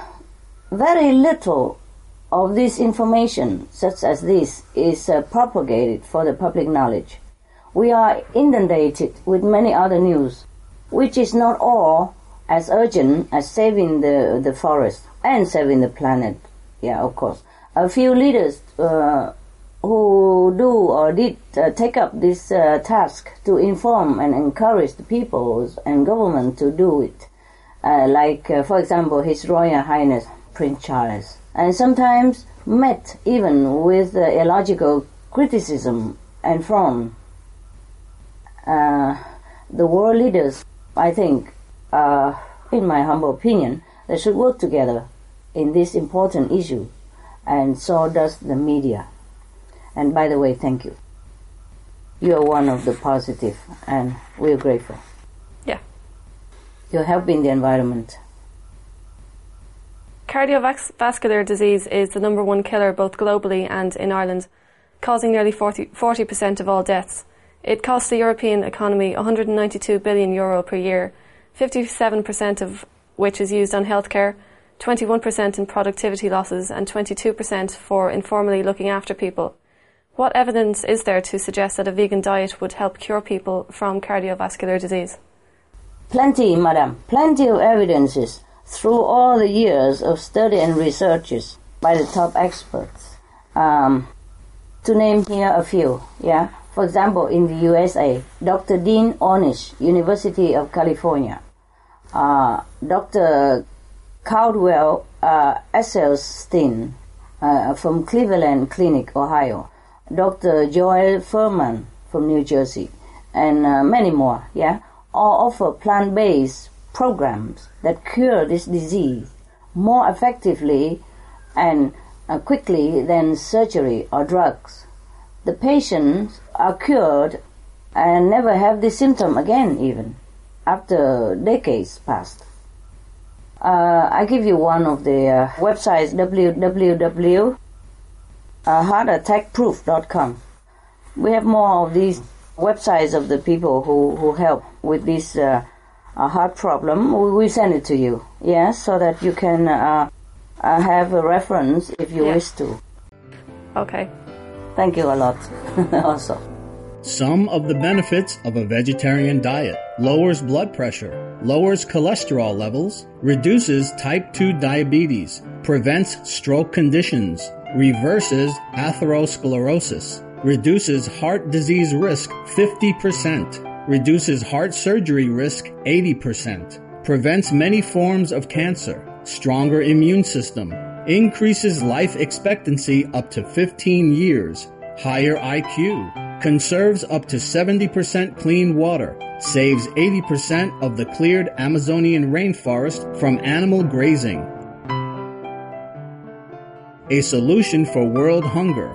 very little of this information, such as this, is uh, propagated for the public knowledge. We are inundated with many other news, which is not all as urgent as saving the, the forest and saving the planet. Yeah, of course. A few leaders uh, who do or did uh, take up this uh, task to inform and encourage the peoples and government to do it. Uh, like, uh, for example, His Royal Highness Prince Charles. And sometimes met even with uh, illogical criticism and frown. the world leaders, I think, uh, in my humble opinion, they should work together in this important issue, and so does the media. And by the way, thank you. You are one of the positive, and we're grateful. Yeah. You're helping the environment. Cardiovascular disease is the number one killer both globally and in Ireland, causing nearly 40, 40% of all deaths. It costs the European economy 192 billion euro per year 57% of which is used on healthcare, 21% in productivity losses, and 22% for informally looking after people. What evidence is there to suggest that a vegan diet would help cure people from cardiovascular disease? Plenty, madam, plenty of evidences through all the years of study and researches by the top experts. Um, to name here a few, yeah. For example, in the USA, Dr. Dean Ornish, University of California, uh, Dr. Caldwell uh, Esselstyn uh, from Cleveland Clinic, Ohio, Dr. Joel Fuhrman from New Jersey, and uh, many more, yeah, all offer plant-based programs that cure this disease more effectively and uh, quickly than surgery or drugs. The patients are cured and never have the symptom again even after decades passed. Uh, I give you one of the uh, websites www.heartattackproof.com. We have more of these websites of the people who, who help with this uh, heart problem. We, we send it to you, yes, so that you can uh, uh, have a reference if you Yeah. wish to. Okay. Thank you a lot also. Some of the benefits of a vegetarian diet lowers blood pressure, lowers cholesterol levels, reduces type 2 diabetes, prevents stroke conditions, reverses atherosclerosis, reduces heart disease risk 50%, reduces heart surgery risk 80%, prevents many forms of cancer, stronger immune system, increases life expectancy up to 15 years, higher IQ, conserves up to 70% clean water, saves 80% of the cleared Amazonian rainforest from animal grazing. A solution for world hunger.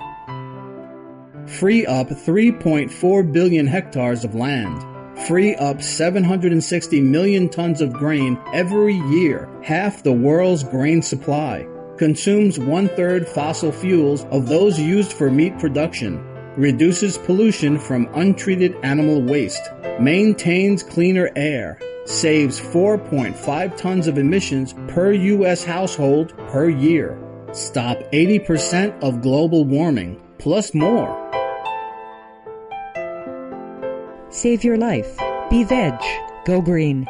Free up 3.4 billion hectares of land. Free up 760 million tons of grain every year, half the world's grain supply. Consumes one third fossil fuels of those used for meat production. Reduces pollution from untreated animal waste. Maintains cleaner air. Saves 4.5 tons of emissions per U.S. household per year. Stop 80% of global warming, plus more. Save your life. Be veg. Go green.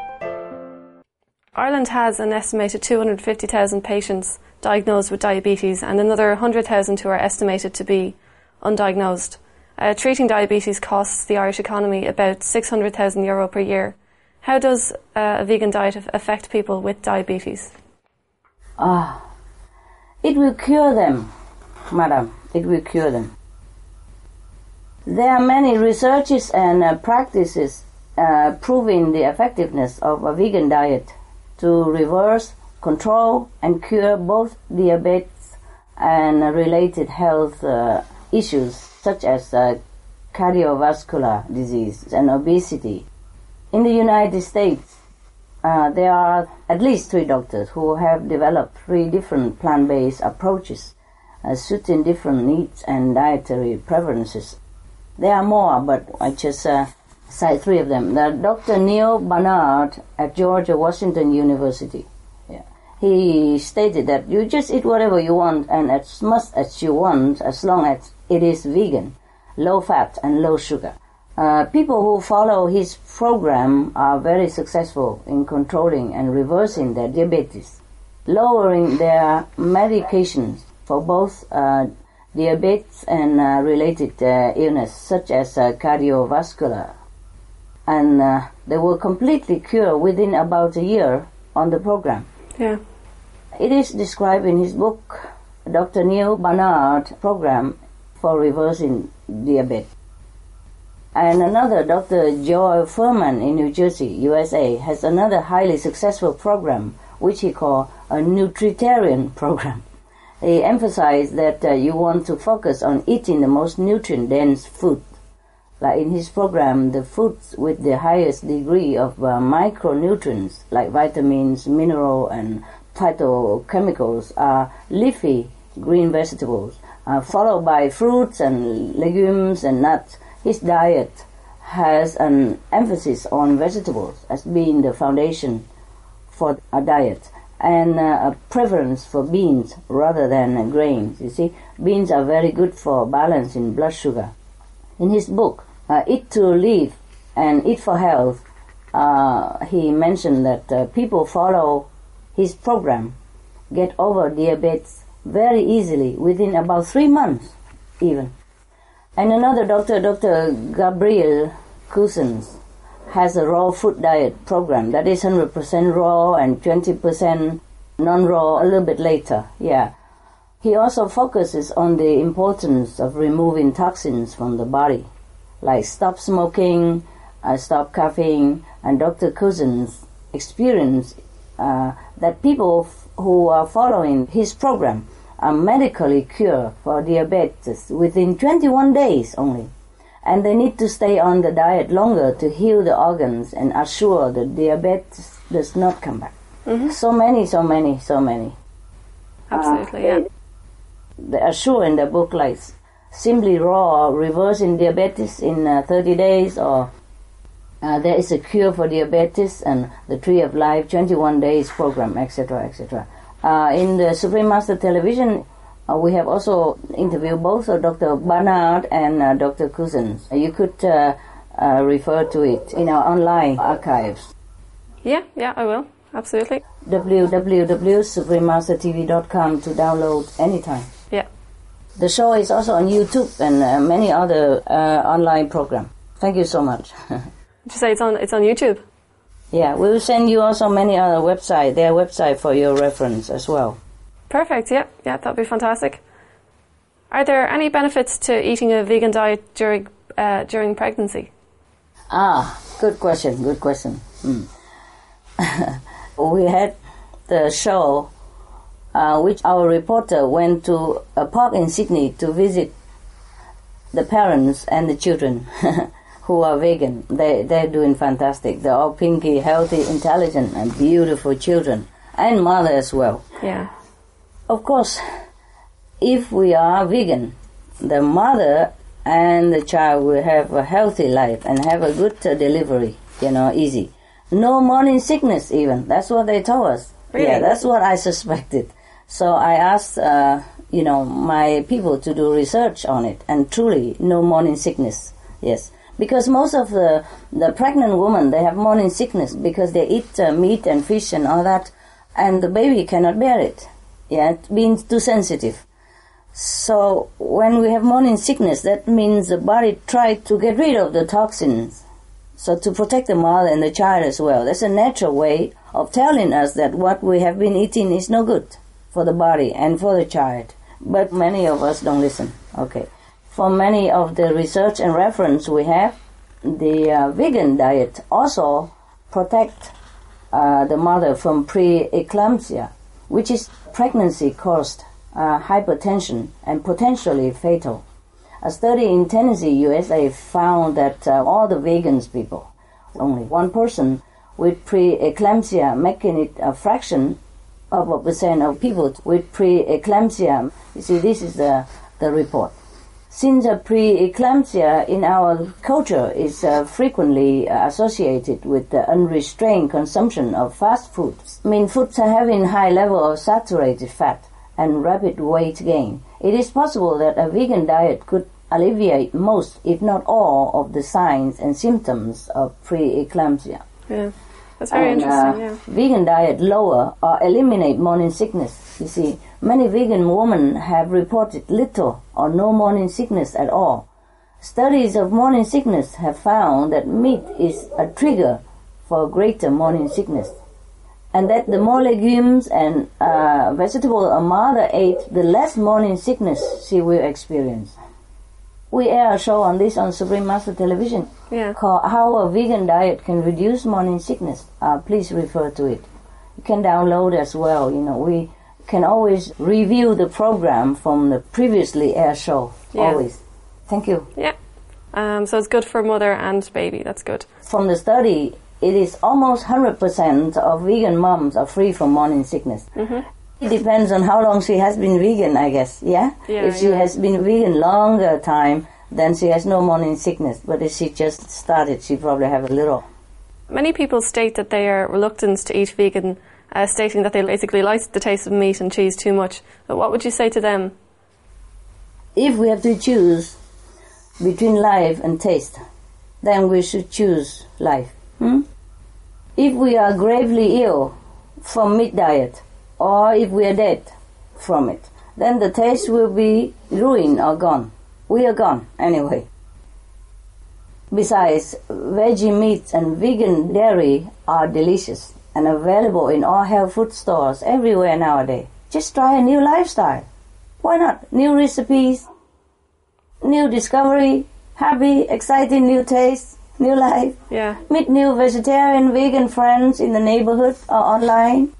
Ireland has an estimated 250,000 patients diagnosed with diabetes and another 100,000 who are estimated to be undiagnosed. Uh, treating diabetes costs the Irish economy about 600,000 euro per year. How does uh, a vegan diet affect people with diabetes? Ah, it will cure them, madam. It will cure them. There are many researches and uh, practices uh, proving the effectiveness of a vegan diet to reverse, control, and cure both diabetes and related health uh, issues such as uh, cardiovascular disease and obesity. In the United States, uh, there are at least three doctors who have developed three different plant-based approaches uh, suiting different needs and dietary preferences. There are more, but I just uh, cite three of them. The Dr. Neal Barnard at Georgia Washington University. He stated that you just eat whatever you want and as much as you want as long as it is vegan, low fat and low sugar. Uh, people who follow his program are very successful in controlling and reversing their diabetes, lowering their medications for both uh, diabetes and uh, related uh, illness such as uh, cardiovascular. And uh, they were completely cured within about a year on the program. Yeah. It is described in his book, Dr. Neal Barnard Program for Reversing Diabetes. And another, Dr. Joel Fuhrman in New Jersey, USA, has another highly successful program, which he called a nutritarian program. He emphasized that uh, you want to focus on eating the most nutrient-dense food. Like in his program, the foods with the highest degree of uh, micronutrients, like vitamins, mineral, and phytochemicals, are leafy green vegetables, uh, followed by fruits and legumes and nuts. His diet has an emphasis on vegetables as being the foundation for a diet and uh, a preference for beans rather than uh, grains. You see, beans are very good for balancing blood sugar. In his book, uh, Eat to Live and Eat for Health, uh, he mentioned that uh, people follow his program get over diabetes very easily within about three months, even. And another doctor, Dr. Gabriel Cousens, has a raw food diet program that is 100% raw and 20% non-raw a little bit later. Yeah. He also focuses on the importance of removing toxins from the body, like stop smoking, uh, stop coughing, and Dr. Cousens experience uh, that people f- who are following his program are medically cured for diabetes within 21 days only. And they need to stay on the diet longer to heal the organs and assure that diabetes does not come back. So many, so many, so many. Absolutely, Uh, yeah. They assure in the book like simply raw reversing diabetes in uh, 30 days or uh, there is a cure for diabetes and the tree of life 21 days program etc etc uh, in the supreme master television uh, we have also interviewed both uh, dr barnard and uh, dr Cousens you could uh, uh, refer to it in our online archives Yeah, yeah, I will. Absolutely. www.suprememastertv.com to download anytime Yeah. the show is also on youtube and uh, many other uh, online programs thank you so much Did you say it's on it's on YouTube? Yeah, we will send you also many other website, their website for your reference as well. Perfect. Yeah, yeah, that'd be fantastic. Are there any benefits to eating a vegan diet during uh, during pregnancy? Ah, good question, good question. Hmm. we had the show, uh, which our reporter went to a park in Sydney to visit the parents and the children who are vegan. They, they're doing fantastic. They're all pinky, healthy, intelligent, and beautiful children, and mother as well. Yeah. Of course, if we are vegan, the mother and the child will have a healthy life and have a good uh, delivery, you know, easy. No morning sickness even. That's what they told us. Really? Yeah, that's what I suspected. So I asked, uh, you know, my people to do research on it, and truly, no morning sickness. Yes, because most of the the pregnant women they have morning sickness because they eat uh, meat and fish and all that, and the baby cannot bear it. Yeah, being too sensitive. So when we have morning sickness, that means the body tried to get rid of the toxins. So to protect the mother and the child as well. That's a natural way of telling us that what we have been eating is no good for the body and for the child. But many of us don't listen. Okay. For many of the research and reference we have, the uh, vegan diet also protect uh, the mother from preeclampsia, which is pregnancy caused uh, hypertension and potentially fatal. A study in Tennessee, USA found that uh, all the vegans people, only one person with preeclampsia, making it a fraction of a percent of people with preeclampsia. You see, this is the, the report. Since uh, preeclampsia in our culture is uh, frequently uh, associated with the unrestrained consumption of fast foods, I mean foods having high level of saturated fat and rapid weight gain, it is possible that a vegan diet could alleviate most, if not all, of the signs and symptoms of preeclampsia. Yeah. That's very And, interesting. uh, yeah. Vegan diet lower or eliminate morning sickness. You see, many vegan women have reported little or no morning sickness at all. Studies of morning sickness have found that meat is a trigger for greater morning sickness. And that the more legumes and uh, vegetable a mother ate, the less morning sickness she will experience. We air a show on this on Supreme Master Television Yeah. called How a Vegan Diet Can Reduce Morning Sickness. Uh, please refer to it. You can download as well. You know, we can always review the program from the previously air show. Yeah. Always. Thank you. Yeah. Um, so it's good for mother and baby. That's good. From the study, it is almost 100% of vegan moms are free from morning sickness. hmm It depends on how long she has been vegan, I guess. Yeah. Yeah, if she yeah. has been vegan longer time, then she has no morning sickness. But if she just started, she probably have a little. Many people state that they are reluctant to eat vegan, uh, stating that they basically liked the taste of meat and cheese too much. But what would you say to them? If we have to choose between life and taste, then we should choose life. Hmm? If we are gravely ill from meat diet, or if we are dead from it, then the taste will be ruined or gone. We are gone anyway. Besides, veggie meats and vegan dairy are delicious and available in all health food stores everywhere nowadays. Just try a new lifestyle. Why not? New recipes, new discovery, happy, exciting new taste, new life. Yeah. Meet new vegetarian, vegan friends in the neighborhood or online.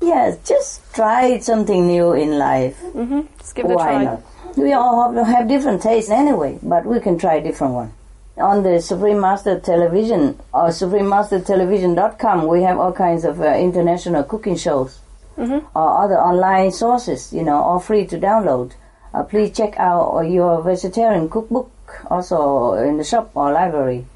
Yes, just try something new in life. Mm-hmm. Just give it a Why try. not? We all have, have different tastes anyway, but we can try a different one. On the Supreme Master Television or SupremeMasterTelevision.com, we have all kinds of uh, international cooking shows Mm-hmm. or other online sources, you know, all free to download. Uh, please check out your vegetarian cookbook also in the shop or library.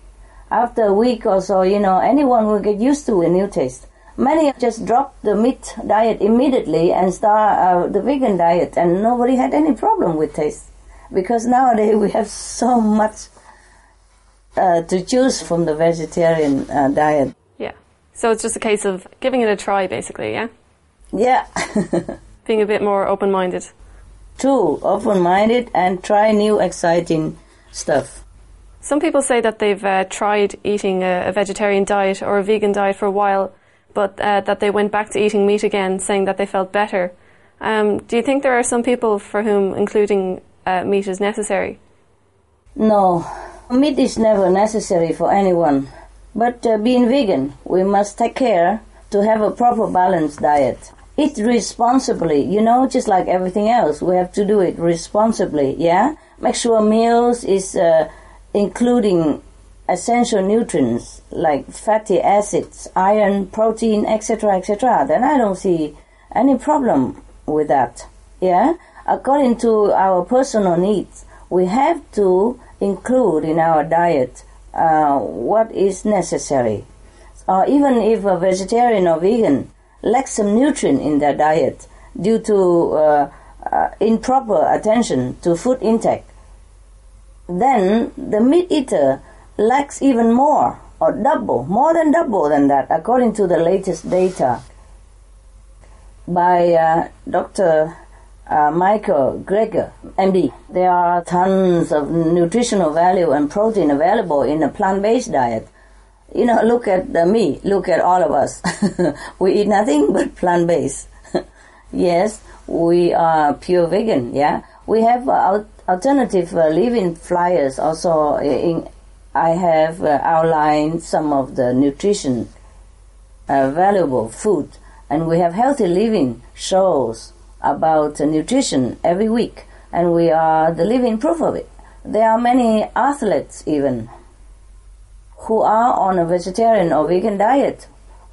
After a week or so, you know, anyone will get used to a new taste. Many just dropped the meat diet immediately and start uh, the vegan diet, and nobody had any problem with taste because nowadays we have so much uh, to choose from the vegetarian uh, diet. Yeah. So it's just a case of giving it a try, basically, yeah? Yeah. Being a bit more open minded. True, open minded and try new exciting stuff. Some people say that they've uh, tried eating a, a vegetarian diet or a vegan diet for a while, but uh, that they went back to eating meat again, saying that they felt better. Um, do you think there are some people for whom including uh, meat is necessary? No, meat is never necessary for anyone. But uh, being vegan, we must take care to have a proper balanced diet. Eat responsibly, you know, just like everything else. We have to do it responsibly, yeah? Make sure meals is uh, including essential nutrients like fatty acids, iron, protein, etc., etc. Then I don't see any problem with that, yeah? According to our personal needs, we have to include in our diet uh, what is necessary. Or even if a vegetarian or vegan lacks some nutrient in their diet due to uh, uh, improper attention to food intake, then the meat eater lacks even more or double, more than double than that, according to the latest data by uh, Dr. Uh, Michael Greger, MD. There are tons of nutritional value and protein available in a plant-based diet. You know, look at uh, me, look at all of us. we eat nothing but plant-based. yes, we are pure vegan, yeah. We have uh, alternative uh, living flyers also in, I have uh, outlined some of the nutrition uh, valuable food and we have healthy living shows about nutrition every week and we are the living proof of it. There are many athletes even who are on a vegetarian or vegan diet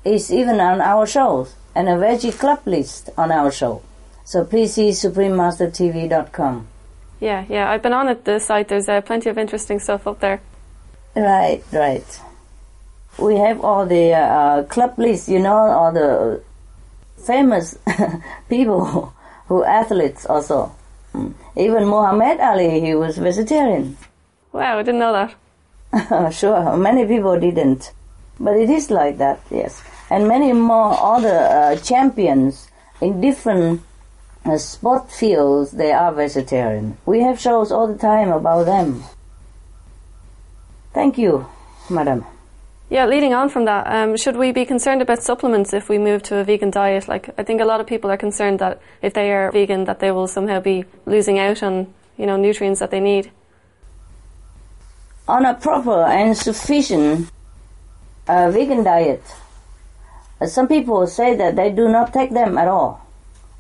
It's even on our shows and a veggie club list on our show. So please see suprememastertv.com. Yeah, yeah. I've been on at the site. There's uh, plenty of interesting stuff up there. Right, right. We have all the uh, club lists, you know, all the famous people who athletes also. Mm. Even Muhammad Ali, he was vegetarian. Wow, I didn't know that. sure, many people didn't. But it is like that, yes. And many more other uh, champions in different uh, sport fields, they are vegetarian. We have shows all the time about them. Thank you, madam. Yeah, leading on from that, um, should we be concerned about supplements if we move to a vegan diet? Like, I think a lot of people are concerned that if they are vegan, that they will somehow be losing out on, you know, nutrients that they need. On a proper and sufficient uh, vegan diet, uh, some people say that they do not take them at all.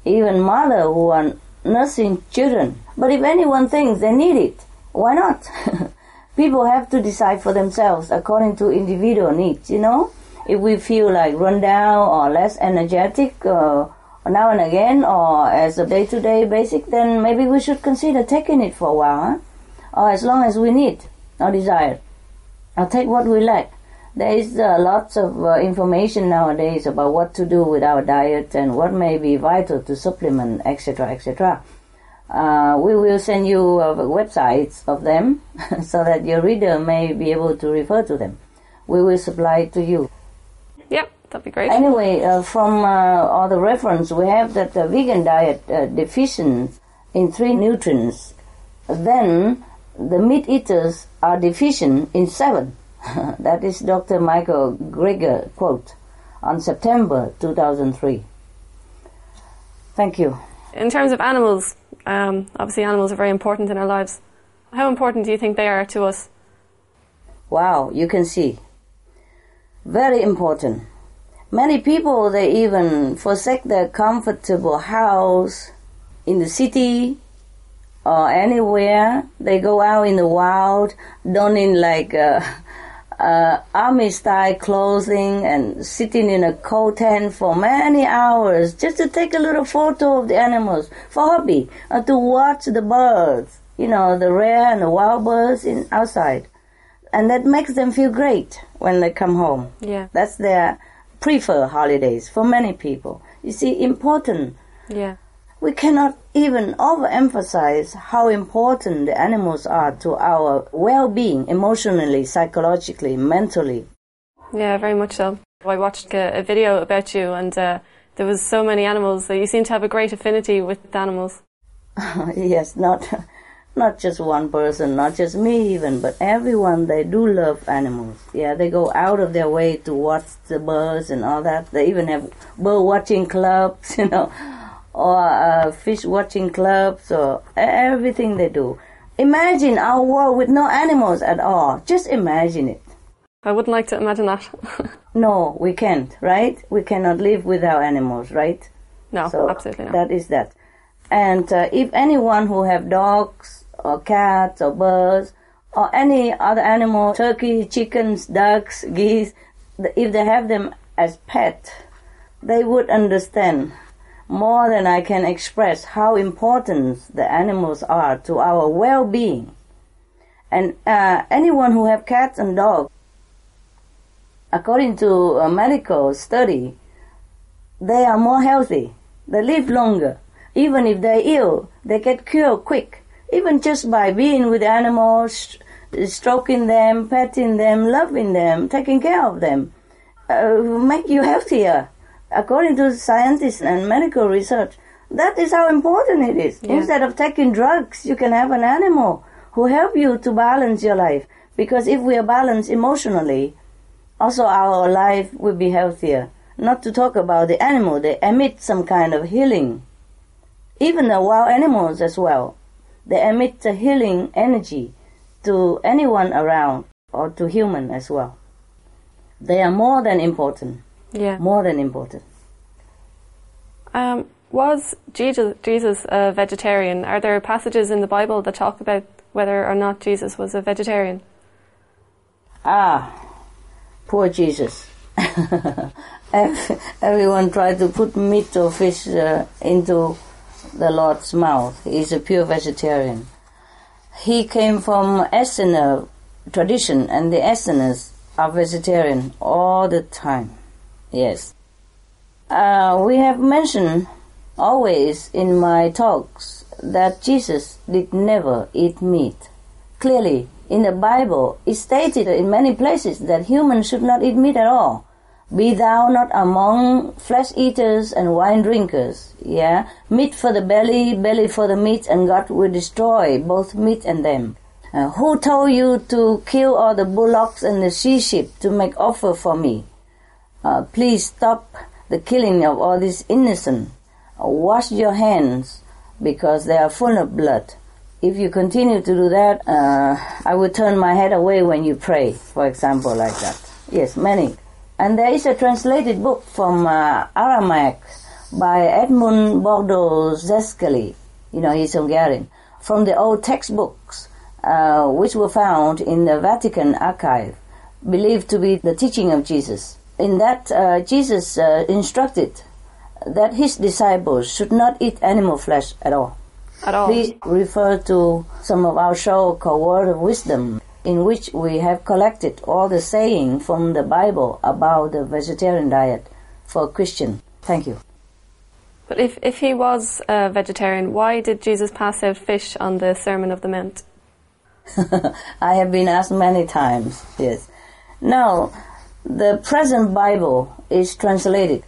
Even mother who are nursing children. But if anyone thinks they need it, why not? people have to decide for themselves according to individual needs, you know? If we feel like run down or less energetic uh, now and again or as a day to day basic, then maybe we should consider taking it for a while, huh? Or as long as we need or desire. Or take what we lack. There is uh, lots of uh, information nowadays about what to do with our diet and what may be vital to supplement, etc., etc. Uh, we will send you uh, websites of them so that your reader may be able to refer to them. We will supply it to you. Yep, that'd be great. Anyway, uh, from uh, all the reference, we have that the vegan diet uh, deficient in three nutrients then the meat eaters are deficient in seven. that is Dr. Michael Greger quote on September 2003. Thank you. In terms of animals, um, obviously animals are very important in our lives. How important do you think they are to us? Wow, you can see. Very important. Many people, they even forsake their comfortable house in the city or anywhere. They go out in the wild, donning like uh, uh, army style clothing and sitting in a cold tent for many hours just to take a little photo of the animals for hobby or to watch the birds, you know, the rare and the wild birds in outside. And that makes them feel great when they come home. Yeah. That's their prefer holidays for many people. You see, important. Yeah. We cannot even overemphasize how important the animals are to our well-being, emotionally, psychologically, mentally. Yeah, very much so. I watched a, a video about you, and uh, there was so many animals that you seem to have a great affinity with animals. yes, not not just one person, not just me even, but everyone. They do love animals. Yeah, they go out of their way to watch the birds and all that. They even have bird watching clubs, you know, or uh, fish watching clubs, or everything they do. Imagine our world with no animals at all. Just imagine it. I wouldn't like to imagine that. No, we can't, right? We cannot live without animals, right? no, So absolutely not. That is that. And uh, if anyone who have dogs or cats or birds or any other animal, turkey, chickens, ducks, geese, if they have them as pet, they would understand more than I can express how important the animals are to our well-being. And uh, anyone who have cats and dogs, according to a medical study, they are more healthy. They live longer. Even if they're ill, they get cured quick. Even just by being with animals, stroking them, petting them, loving them, taking care of them, uh, make you healthier. According to scientists and medical research, that is how important it is. Yeah. Instead of taking drugs, you can have an animal who help you to balance your life. Because if we are balanced emotionally, also our life will be healthier. Not to talk about the animal, they emit some kind of healing. Even the wild animals as well. They emit a healing energy to anyone around or to human as well. They are more than important. Yeah. More than important. Um, was Jesus, Jesus a vegetarian? Are there passages in the Bible that talk about whether or not Jesus was a vegetarian? Ah, poor Jesus. Everyone tried to put meat or fish uh, into the Lord's mouth. He's a pure vegetarian. He came from Essener tradition, and the Esseners are vegetarian all the time. Yes. Uh, we have mentioned always in my talks that Jesus did never eat meat. Clearly, in the Bible, it stated in many places that humans should not eat meat at all. Be thou not among flesh eaters and wine drinkers. Yeah, meat for the belly, belly for the meat, and God will destroy both meat and them. Uh, who told you to kill all the bullocks and the she sheep to make offer for me? Uh, please stop the killing of all these innocent. Uh, wash your hands because they are full of blood. If you continue to do that, uh, I will turn my head away when you pray, for example, like that. Yes, many. And there is a translated book from uh, Aramaic by Edmond Bordeaux Szekely. You know, he's Hungarian. From the old textbooks, uh, which were found in the Vatican archive, believed to be the teaching of Jesus. In that, uh, Jesus uh, instructed that his disciples should not eat animal flesh at all. At all. Please refer to some of our show called Word of Wisdom, in which we have collected all the saying from the Bible about the vegetarian diet for Christian. Thank you. But if, if he was a vegetarian, why did Jesus pass out fish on the Sermon of the Mount? I have been asked many times, yes. Now, the present Bible is translated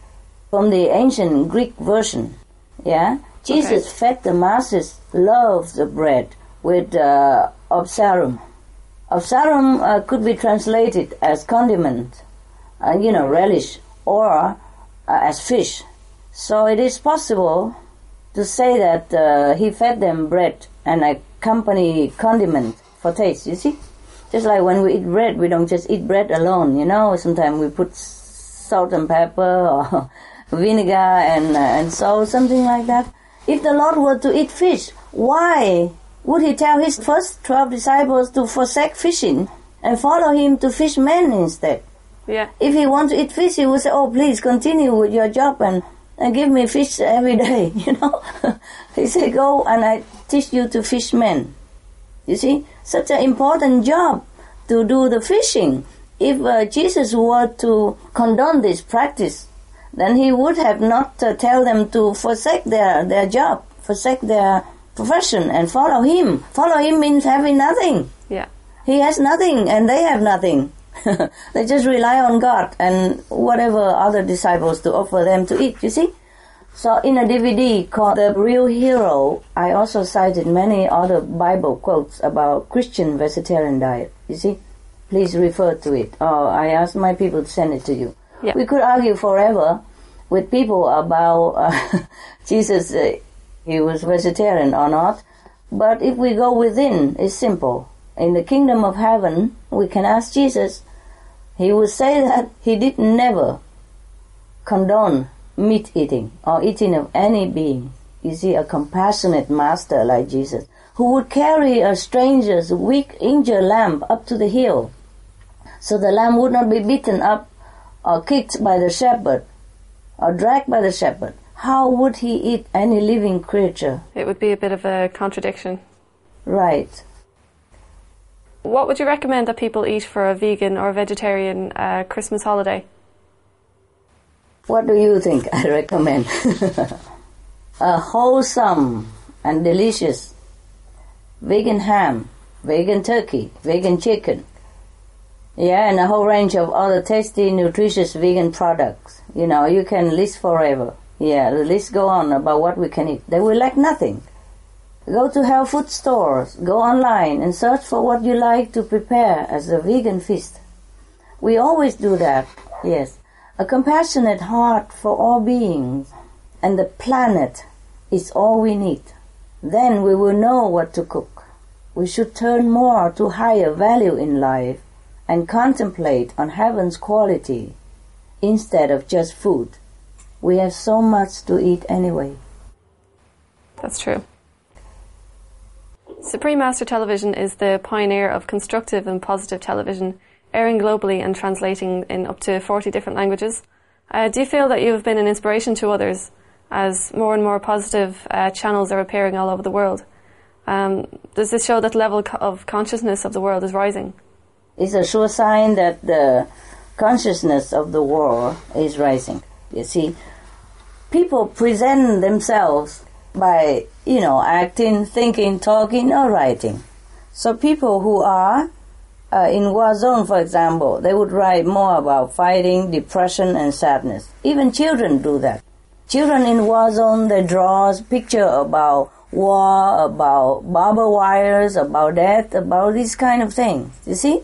from the ancient Greek version, yeah? Jesus fed the masses, loved the bread with uh, obsarum. Obsarum uh, could be translated as condiment, uh, you know, relish, or uh, as fish. So it is possible to say that uh, he fed them bread and accompany condiment for taste, you see? Just like when we eat bread, we don't just eat bread alone, you know? Sometimes we put salt and pepper or vinegar and, uh, and salt, something like that. If the Lord were to eat fish, why would he tell his first 12 disciples to forsake fishing and follow him to fish men instead? Yeah. If he wants to eat fish, he would say, oh, please continue with your job and, and give me fish every day, you know? he said, go and I teach you to fish men. You see, such an important job to do the fishing. If uh, Jesus were to condone this practice, then he would have not uh, tell them to forsake their, their job, forsake their profession and follow him. Follow him means having nothing. Yeah. He has nothing and they have nothing. they just rely on God and whatever other disciples to offer them to eat, you see? So in a DVD called The Real Hero, I also cited many other Bible quotes about Christian vegetarian diet. You see? Please refer to it. Or I asked my people to send it to you. Yeah. We could argue forever with people about uh, Jesus, uh, he was vegetarian or not. But if we go within, it's simple. In the kingdom of heaven, we can ask Jesus. He would say that he did never condone meat eating or eating of any being. You see, a compassionate master like Jesus, who would carry a stranger's weak, injured lamb up to the hill, so the lamb would not be beaten up or kicked by the shepherd or dragged by the shepherd. How would he eat any living creature? It would be a bit of a contradiction. Right. What would you recommend that people eat for a vegan or a vegetarian uh, Christmas holiday? What do you think I recommend? a wholesome and delicious vegan ham, vegan turkey, vegan chicken. Yeah, and a whole range of other tasty, nutritious vegan products. You know, you can list forever. Yeah, the list go on about what we can eat. They will lack nothing. Go to health food stores, go online and search for what you like to prepare as a vegan feast. We always do that, yes. A compassionate heart for all beings and the planet is all we need. Then we will know what to cook. We should turn more to higher value in life and contemplate on heaven's quality instead of just food. We have so much to eat anyway. That's true. Supreme Master Television is the pioneer of constructive and positive television, airing globally and translating in up to 40 different languages. Uh, do you feel that you have been an inspiration to others as more and more positive uh, channels are appearing all over the world? Um, does this show that level of consciousness of the world is rising? It's a sure sign that the consciousness of the world is rising. You see, people present themselves by, you know, acting, thinking, talking, or writing. So people who are uh, in war zone, for example, they would write more about fighting, depression, and sadness. Even children do that. Children in war zone, they draw picture about war, about barbed wires, about death, about these kind of things. You see?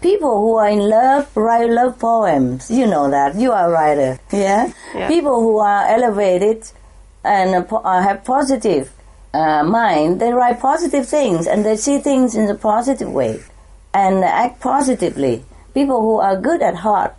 People who are in love write love poems. You know that. You are a writer. Yeah? Yeah. People who are elevated and uh, have positive uh, mind, they write positive things and they see things in a positive way and act positively. People who are good at heart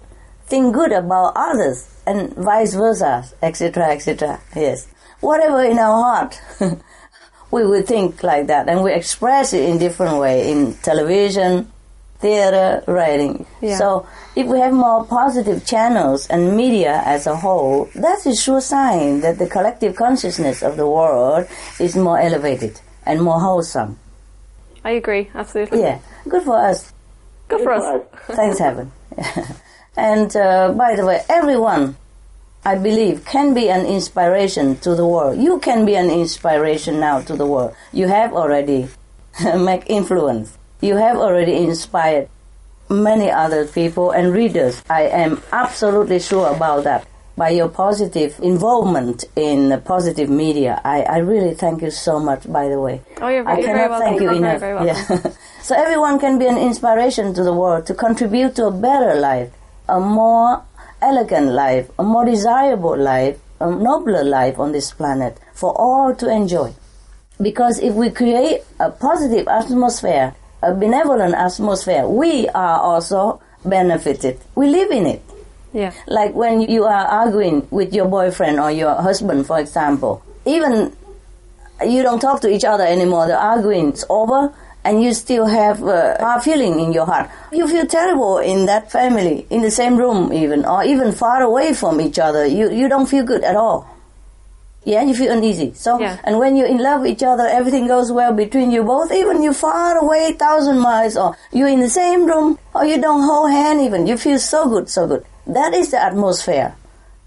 think good about others and vice versa, etc., etc. Yes. Whatever in our heart, we will think like that and we express it in different way in television, theater, writing. Yeah. So if we have more positive channels and media as a whole, that's a sure sign that the collective consciousness of the world is more elevated and more wholesome. I agree, absolutely. Yeah, good for us. Good for us. Thanks heaven. and uh, by the way, everyone, I believe, can be an inspiration to the world. You can be an inspiration now to the world. You have already make influence. You have already inspired many other people and readers. I am absolutely sure about that. By your positive involvement in the positive media. I, I really thank you so much, by the way. Oh, you're, I cannot very welcome. thank you enough. Very, very. Yeah. so everyone can be an inspiration to the world to contribute to a better life, a more elegant life, a more desirable life, a nobler life on this planet for all to enjoy. Because if we create a positive atmosphere, a benevolent atmosphere, we are also benefited. We live in it. Yeah. Like when you are arguing with your boyfriend or your husband, for example, even you don't talk to each other anymore, the arguing is over, and you still have a hard feeling in your heart. You feel terrible in that family, in the same room even, or even far away from each other. You, you don't feel good at all. Yeah, you feel uneasy. So, Yeah. and when you're in love with each other, everything goes well between you both. Even you far away, thousand miles, or you're in the same room, or you don't hold hand even. You feel so good, so good. That is the atmosphere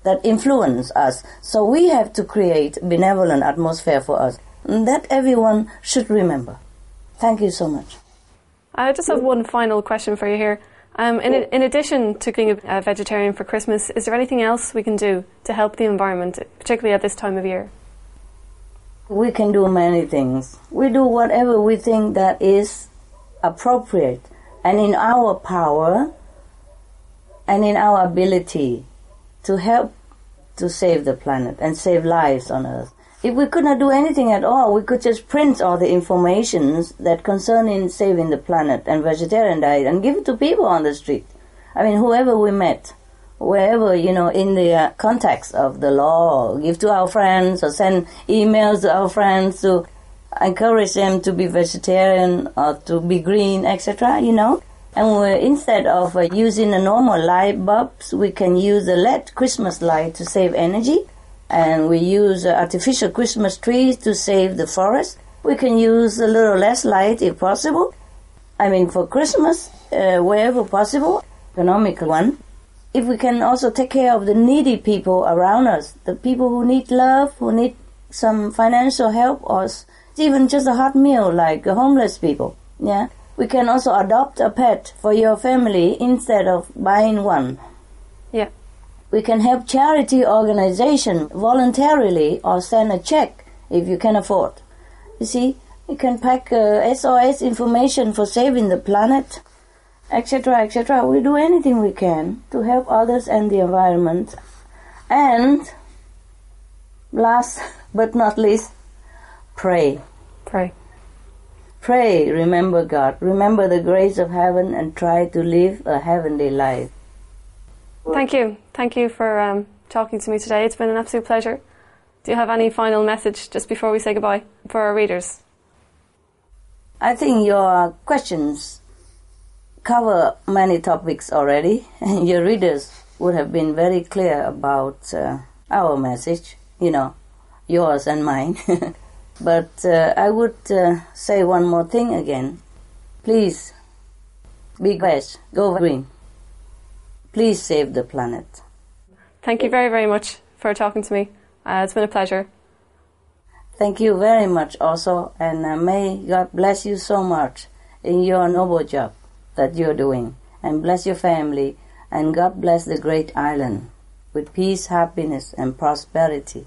that influence us. So we have to create benevolent atmosphere for us. And that everyone should remember. Thank you so much. I just have one final question for you here. Um, in, in addition to being a, a vegetarian for Christmas, is there anything else we can do to help the environment, particularly at this time of year? We can do many things. We do whatever we think that is appropriate and in our power and in our ability to help to save the planet and save lives on Earth. If we could not do anything at all, we could just print all the informations that concern in saving the planet and vegetarian diet and give it to people on the street. I mean, whoever we met, wherever, you know, in the uh, context of the law, give to our friends or send emails to our friends to encourage them to be vegetarian or to be green, etc., you know. And instead of uh, using the normal light bulbs, we can use the LED Christmas light to save energy. And we use uh, artificial Christmas trees to save the forest. We can use a little less light if possible. I mean, for Christmas, uh, wherever possible, economical one. If we can also take care of the needy people around us, the people who need love, who need some financial help, or even just a hot meal, like homeless people. Yeah, we can also adopt a pet for your family instead of buying one. Yeah. We can help charity organization voluntarily or send a check if you can afford. You see, you can pack uh, SOS information for saving the planet, etc., etc. We do anything we can to help others and the environment. And last but not least, pray. Pray. Pray, remember God, remember the grace of heaven, and try to live a heavenly life. Thank you. Thank you for um, talking to me today. It's been an absolute pleasure. Do you have any final message just before we say goodbye for our readers? I think your questions cover many topics already, and your readers would have been very clear about uh, our message, you know, yours and mine. but uh, I would uh, say one more thing again. Please be west, go green. Please save the planet. Thank you very, very much for talking to me. Uh, it's been a pleasure. Thank you very much also, and uh, may God bless you so much in your noble job that you're doing, and bless your family, and God bless the great island with peace, happiness, and prosperity.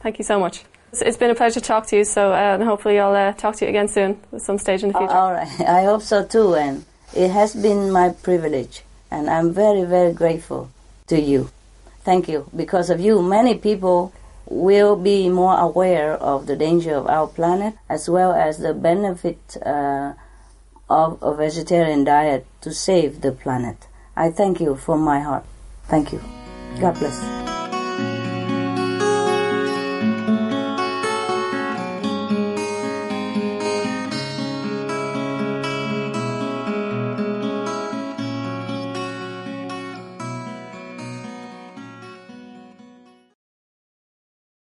Thank you so much. It's- been a pleasure to talk to you, so uh, hopefully I'll uh, talk to you again soon at some stage in the future. All right, I hope so too, and it has been my privilege, and I'm very, very grateful to you. Thank you. Because of you, many people will be more aware of the danger of our planet as well as the benefit uh, of a vegetarian diet to save the planet. I thank you from my heart. Thank you. God bless.